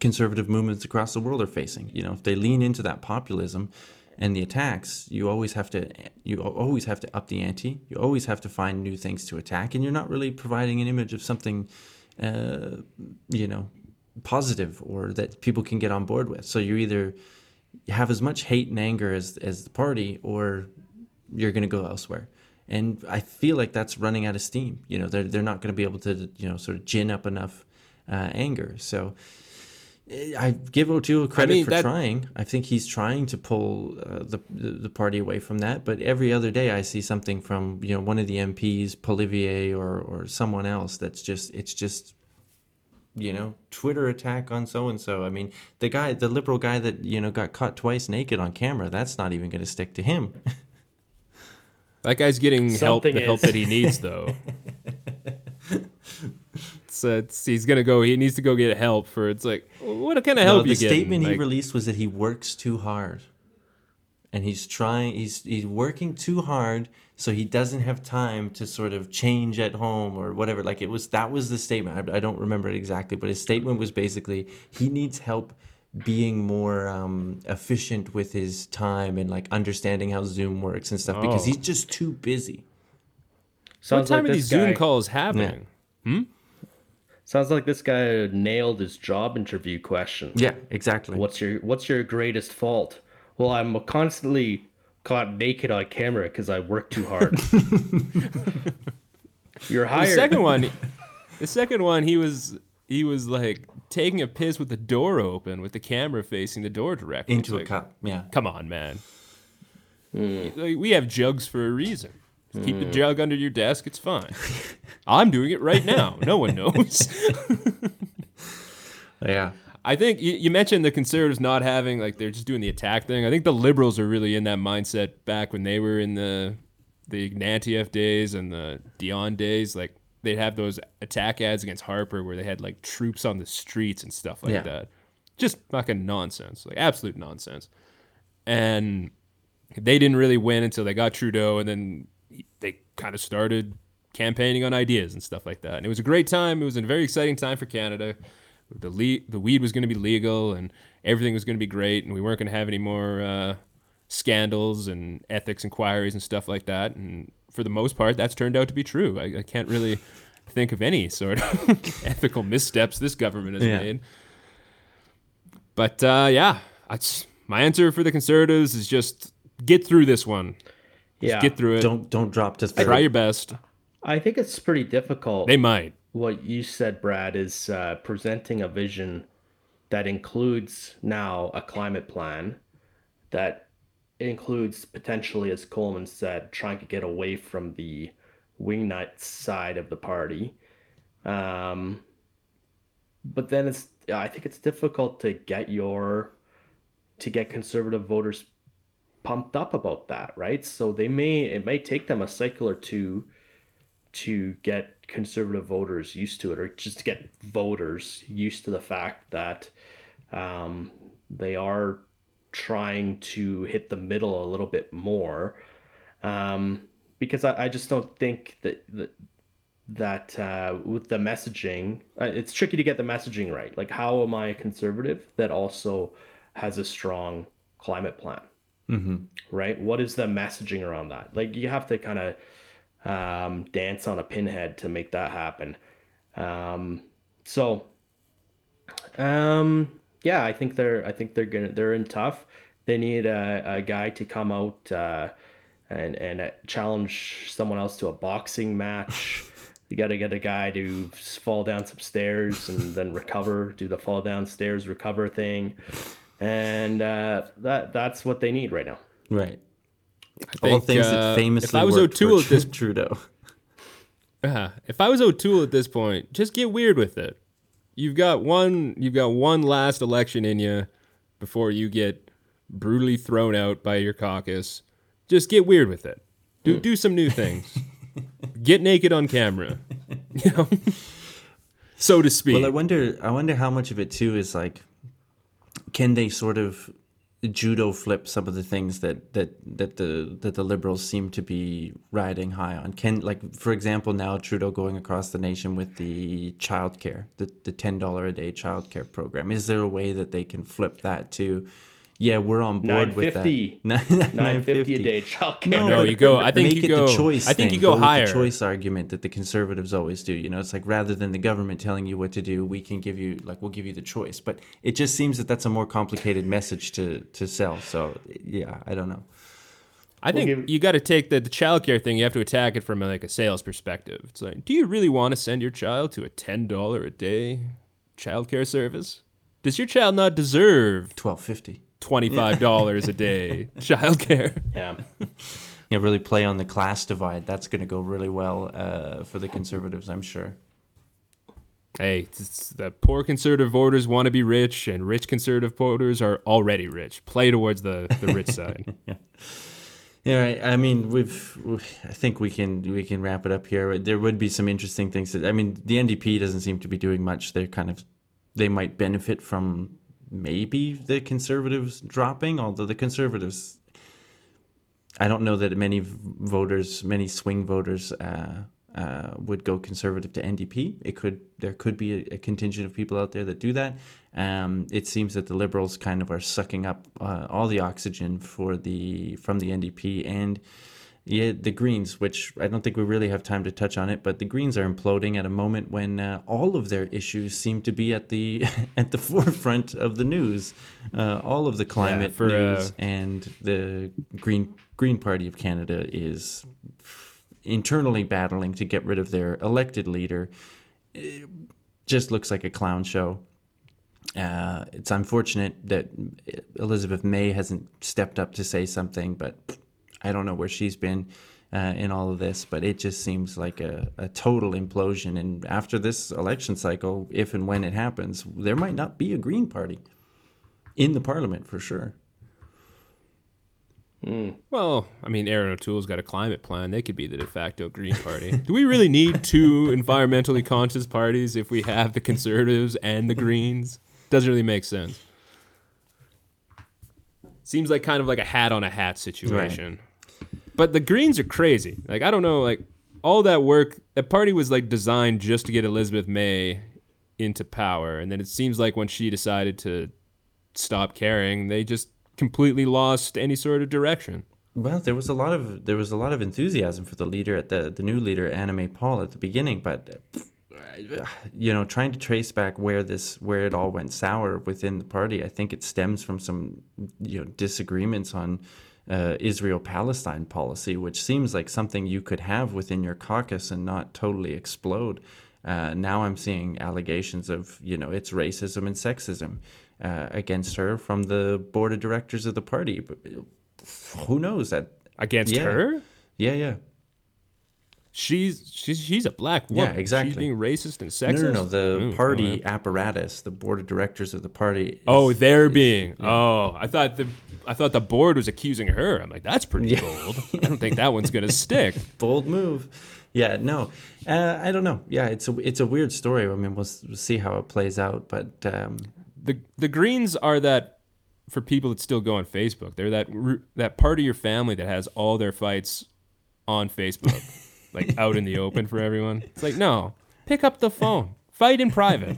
conservative movements across the world are facing. You know, if they lean into that populism and the attacks, you always have to you always have to up the ante. You always have to find new things to attack, and you're not really providing an image of something, uh, you know, positive or that people can get on board with. So you either have as much hate and anger as as the party, or you're going to go elsewhere. And I feel like that's running out of steam. You know, they're they're not going to be able to you know sort of gin up enough uh, anger. So. I give O'Toole credit mean, for that- trying. I think he's trying to pull uh, the, the the party away from that. But every other day, I see something from you know one of the MPs, Poilievre, or or someone else that's just it's just you know Twitter attack on so and so. I mean, the guy, the liberal guy that you know got caught twice naked on camera, that's not even going to stick to him. That guy's getting help, Something the help that he needs, though. so it's, he's gonna go. He needs to go get help for. It's like, what kind of No, help the you getting? statement he Like, released was that he works too hard, and he's trying. He's he's working too hard, so he doesn't have time to sort of change at home or whatever. Like it was that was the statement. I, I don't remember it exactly, but his statement was basically he needs help being more um, efficient with his time and like understanding how Zoom works and stuff because Oh. he's just too busy. what Sounds time like are this these Zoom calls happening? Sounds like this guy nailed his job interview question. Yeah, exactly. What's your What's your greatest fault? Well, I'm constantly caught naked on camera because I work too hard. You're hired. The second one, the second one, he was he was like taking a piss with the door open, with the camera facing the door directly. into a like, cup. Yeah. Come on, man. Hmm. Like, we have jugs for a reason. Just Keep the hmm. jug under your desk. It's fine. I'm doing it right now. No one knows. Yeah. I think you, you mentioned the conservatives not having like they're just doing the attack thing. I think the liberals are really in that mindset back when they were in the the Ignatieff days and the Dion days. Like they'd have those attack ads against Harper where they had like troops on the streets and stuff like Yeah. that. Just fucking nonsense, like absolute nonsense. And they didn't really win until they got Trudeau, and then they kind of started campaigning on ideas and stuff like that. And it was a great time. It was a very exciting time for Canada. The le- the weed was going to be legal, and everything was going to be great, and we weren't going to have any more uh, scandals and ethics inquiries and stuff like that. And for the most part, that's turned out to be true. I, I can't really think of any sort of ethical missteps this government has Yeah. made. But uh, yeah, that's my answer for the conservatives is just get through this one. Just Yeah. get through it. Don't don't drop to third. Try your best. I think it's pretty difficult. They might. what you said, Brad, is uh, presenting a vision that includes now a climate plan that includes potentially, as Coleman said, trying to get away from the wingnut side of the party. Um, but then it's, I think it's difficult to get your, to get conservative voters pumped up about that, right? So they may, it may take them a cycle or two to get conservative voters used to it, or just to get voters used to the fact that um, they are trying to hit the middle a little bit more. Um, because I, I just don't think that that, that uh, with the messaging, uh, it's tricky to get the messaging right. Like, how am I a conservative that also has a strong climate plan? Mm-hmm. right? What is the messaging around that? Like you have to kind of um, dance on a pinhead to make that happen. Um, so, um, yeah, I think they're I think they're gonna they're in tough. They need a, a guy to come out uh, and and uh, challenge someone else to a boxing match. You got to get a guy to fall down some stairs and then recover, do the fall down stairs recover thing, and uh, that that's what they need right now. Right. I All think, things uh, that famously if I was worked O'Toole for at this Trudeau. Uh, if I was O'Toole at this point, just get weird with it. You've got one. You've got one last election in you before you get brutally thrown out by your caucus. Just get weird with it. Do do some new things. get naked on camera. You know, so to speak. Well, I wonder. I wonder how much of it too is like, can they sort of judo flip some of the things that that that the that the liberals seem to be riding high on? Can like, for example, now Trudeau going across the nation with the childcare, the the ten dollar a day childcare program. Is there a way that they can flip that to? Yeah, we're on board with that. 950. Nine fifty a day childcare. No, you go- I think make you it go- the choice. I think thing. you go with higher. The choice argument that the conservatives always do. You know, it's like rather than the government telling you what to do, we can give you like we'll give you the choice. But it just seems that that's a more complicated message to to sell. So yeah, I don't know. I think give- you got to take the, the childcare thing. You have to attack it from a, like a sales perspective. It's like, do you really want to send your child to a ten dollar a day child care service? Does your child not deserve Twelve fifty. Twenty five dollars a day childcare? Yeah. Yeah, really play on the class divide. That's going to go really well uh, for the conservatives, I'm sure. Hey, it's, the poor conservative voters want to be rich, and rich conservative voters are already rich. Play towards the, the rich side. Yeah, right. I mean, we've, we I think we can we can wrap it up here. There would be some interesting things. That, I mean, the NDP doesn't seem to be doing much. They're kind of they might benefit from maybe the conservatives dropping, although the conservatives. I don't know that many voters, many swing voters, uh, uh, would go conservative to NDP. It could there could be a, a contingent of people out there that do that. Um, it seems that the Liberals kind of are sucking up uh, all the oxygen for the from the NDP and yeah, the Greens, which I don't think we really have time to touch on it, but the Greens are imploding at a moment when uh, all of their issues seem to be at the at the forefront of the news. Uh, all of the climate for, uh, news and the Green Green Party of Canada is internally battling to get rid of their elected leader. It just looks like a clown show. Uh, it's unfortunate that Elizabeth May hasn't stepped up to say something, but I don't know where she's been uh, in all of this. But it just seems like a, a total implosion. And after this election cycle, if and when it happens, there might not be a Green Party in the Parliament for sure. Well, I mean, Erin O'Toole's got a climate plan. They could be the de facto Green Party. Do we really need two environmentally conscious parties if we have the Conservatives and the Greens? Doesn't really make sense. Seems like kind of like a hat on a hat situation. But the Greens are crazy. Like I don't know, like all that work. That party was like designed just to get Elizabeth May into power, and then it seems like when she decided to stop caring, they just completely lost any sort of direction. Well, there was a lot of there was a lot of enthusiasm for the leader at the the new leader May Paul at the beginning, but you know, trying to trace back where this where it all went sour within the party, I think it stems from some you know disagreements on uh, Israel Palestine policy, which seems like something you could have within your caucus and not totally explode. Uh, now I'm seeing allegations of you know it's racism and sexism uh, against her from the board of directors of the party. But who knows that Against Yeah. her? Yeah, yeah. She's she's she's a black woman. Yeah, exactly. She's being racist and sexist. no, no. no. The Ooh, party okay. apparatus, the board of directors of the party. is- Oh, they're being. Oh, I thought the I thought the board was accusing her. I'm like, that's pretty bold. I don't think that one's gonna stick. bold move. Yeah, no, uh, I don't know. Yeah, it's a it's a weird story. I mean, we'll, we'll see how it plays out. But um, the The Greens are that for people that still go on Facebook. They're that that part of your family that has all their fights on Facebook, like out in the open for everyone. It's like no, pick up the phone, fight in private.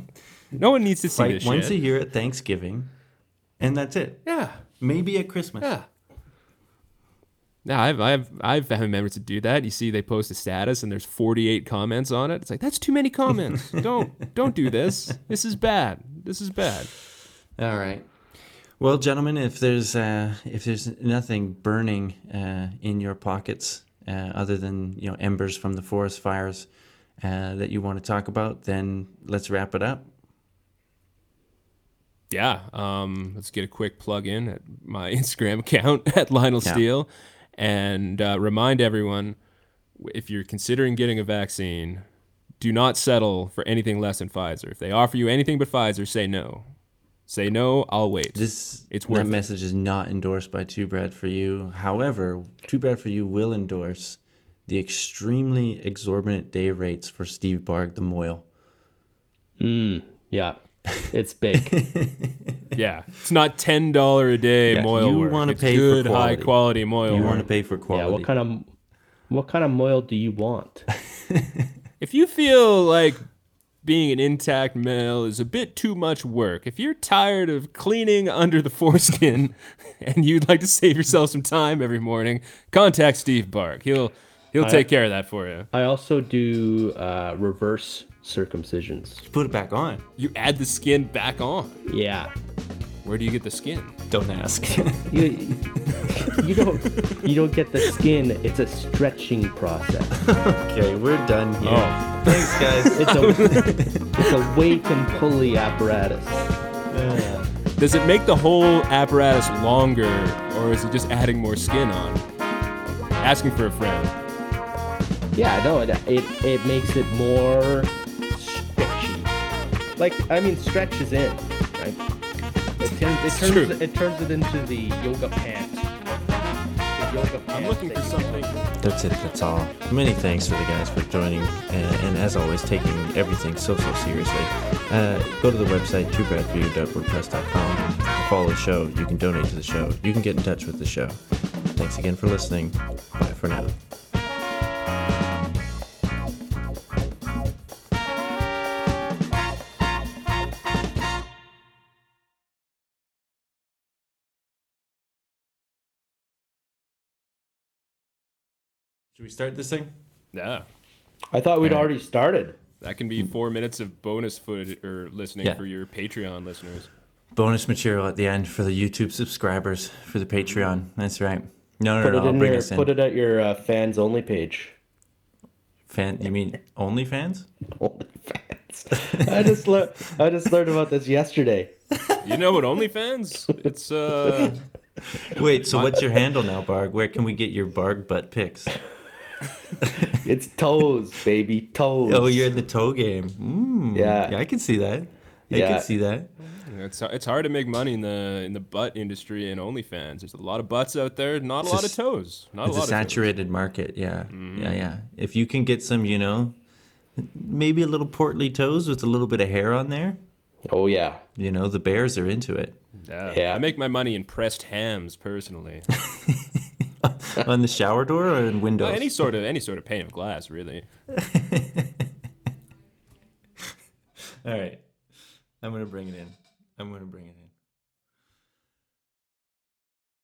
No one needs to see fight this once shit. a year at Thanksgiving, and that's it. yeah, Maybe at Christmas. yeah. Yeah, I've I've I've had members to do that. You see, they post a status and there's 48 comments on it. It's like that's too many comments. don't don't do this. This is bad. This is bad. All right. Well, gentlemen, if there's uh, if there's nothing burning uh, in your pockets uh, other than you know embers from the forest fires uh, that you want to talk about, then let's wrap it up. Yeah. Um, let's get a quick plug in at my Instagram account at Lionel Yeah. Steele and uh, remind everyone if you're considering getting a vaccine, do not settle for anything less than Pfizer. If they offer you anything but Pfizer, say no. Say no, I'll wait. This It's that worth it. message is not endorsed by Two Bread for You. However, Two Bread for You will endorse the extremely exorbitant day rates for Steve Barg the mohel. Mm, Yeah, it's big. yeah. It's not $10 a day Yeah, mohel you work. wanna It's pay for good, high quality. quality mohel You work. want to pay for quality. yeah, what kind of what kind of mohel do you want? If you feel like being an intact male is a bit too much work, if you're tired of cleaning under the foreskin and you'd like to save yourself some time every morning, contact Steve Barg. He'll he'll take care of that for you. I also do uh, reverse circumcisions. Put it back on. You add the skin back on. Yeah, Where do you get the skin? Don't ask. you you don't you don't get the skin. It's a stretching process. okay, we're done here. Oh. Thanks, guys. It's a it's a weight and pulley apparatus. Does it make the whole apparatus longer or is it just adding more skin on? Asking for a friend. Yeah, no, it it, it makes it more stretchy. Like I mean, stretch is in, right? It, turns it true. it turns it into the yoga pant. The yoga pants I'm looking for something. That's it. That's all. Many thanks for the guys for joining, and, and as always, taking everything so so seriously. Uh, go to the website twobradforyou.wordpress.com. Follow the show. You can donate to the show. You can get in touch with the show. Thanks again for listening. Bye for now. Should we start this thing? Yeah. I thought we'd Alright. already started. That can be four minutes of bonus footage or listening Yeah. for your Patreon listeners. Bonus material at the end for the YouTube subscribers for the Patreon. That's right. No, no, Put no. it I'll in bring your us in. put it at your uh, fans only page. Fan? You mean OnlyFans? OnlyFans. I just learned I just learned about this yesterday. You know what OnlyFans? It's uh Wait, so what's your handle now, Barg? Where can we get your Barg butt pics? It's toes, baby, toes. Oh, you're in the toe game. Mm, Yeah. yeah, I can see that. I Yeah. can see that. it's it's hard to make money in the in the butt industry and OnlyFans. There's a lot of butts out there, not a lot a of toes. Not It's a a lot of toes. saturated market. Yeah, Mm-hmm. yeah, yeah. If you can get some, you know, maybe a little portly toes with a little bit of hair on there, Oh yeah. you know, the bears are into it. Yeah. Yeah. I make my money in pressed hams personally. on the shower door or in windows? Any sort of any sort of pane of glass, really. All right, I'm gonna bring it in. I'm gonna bring it in.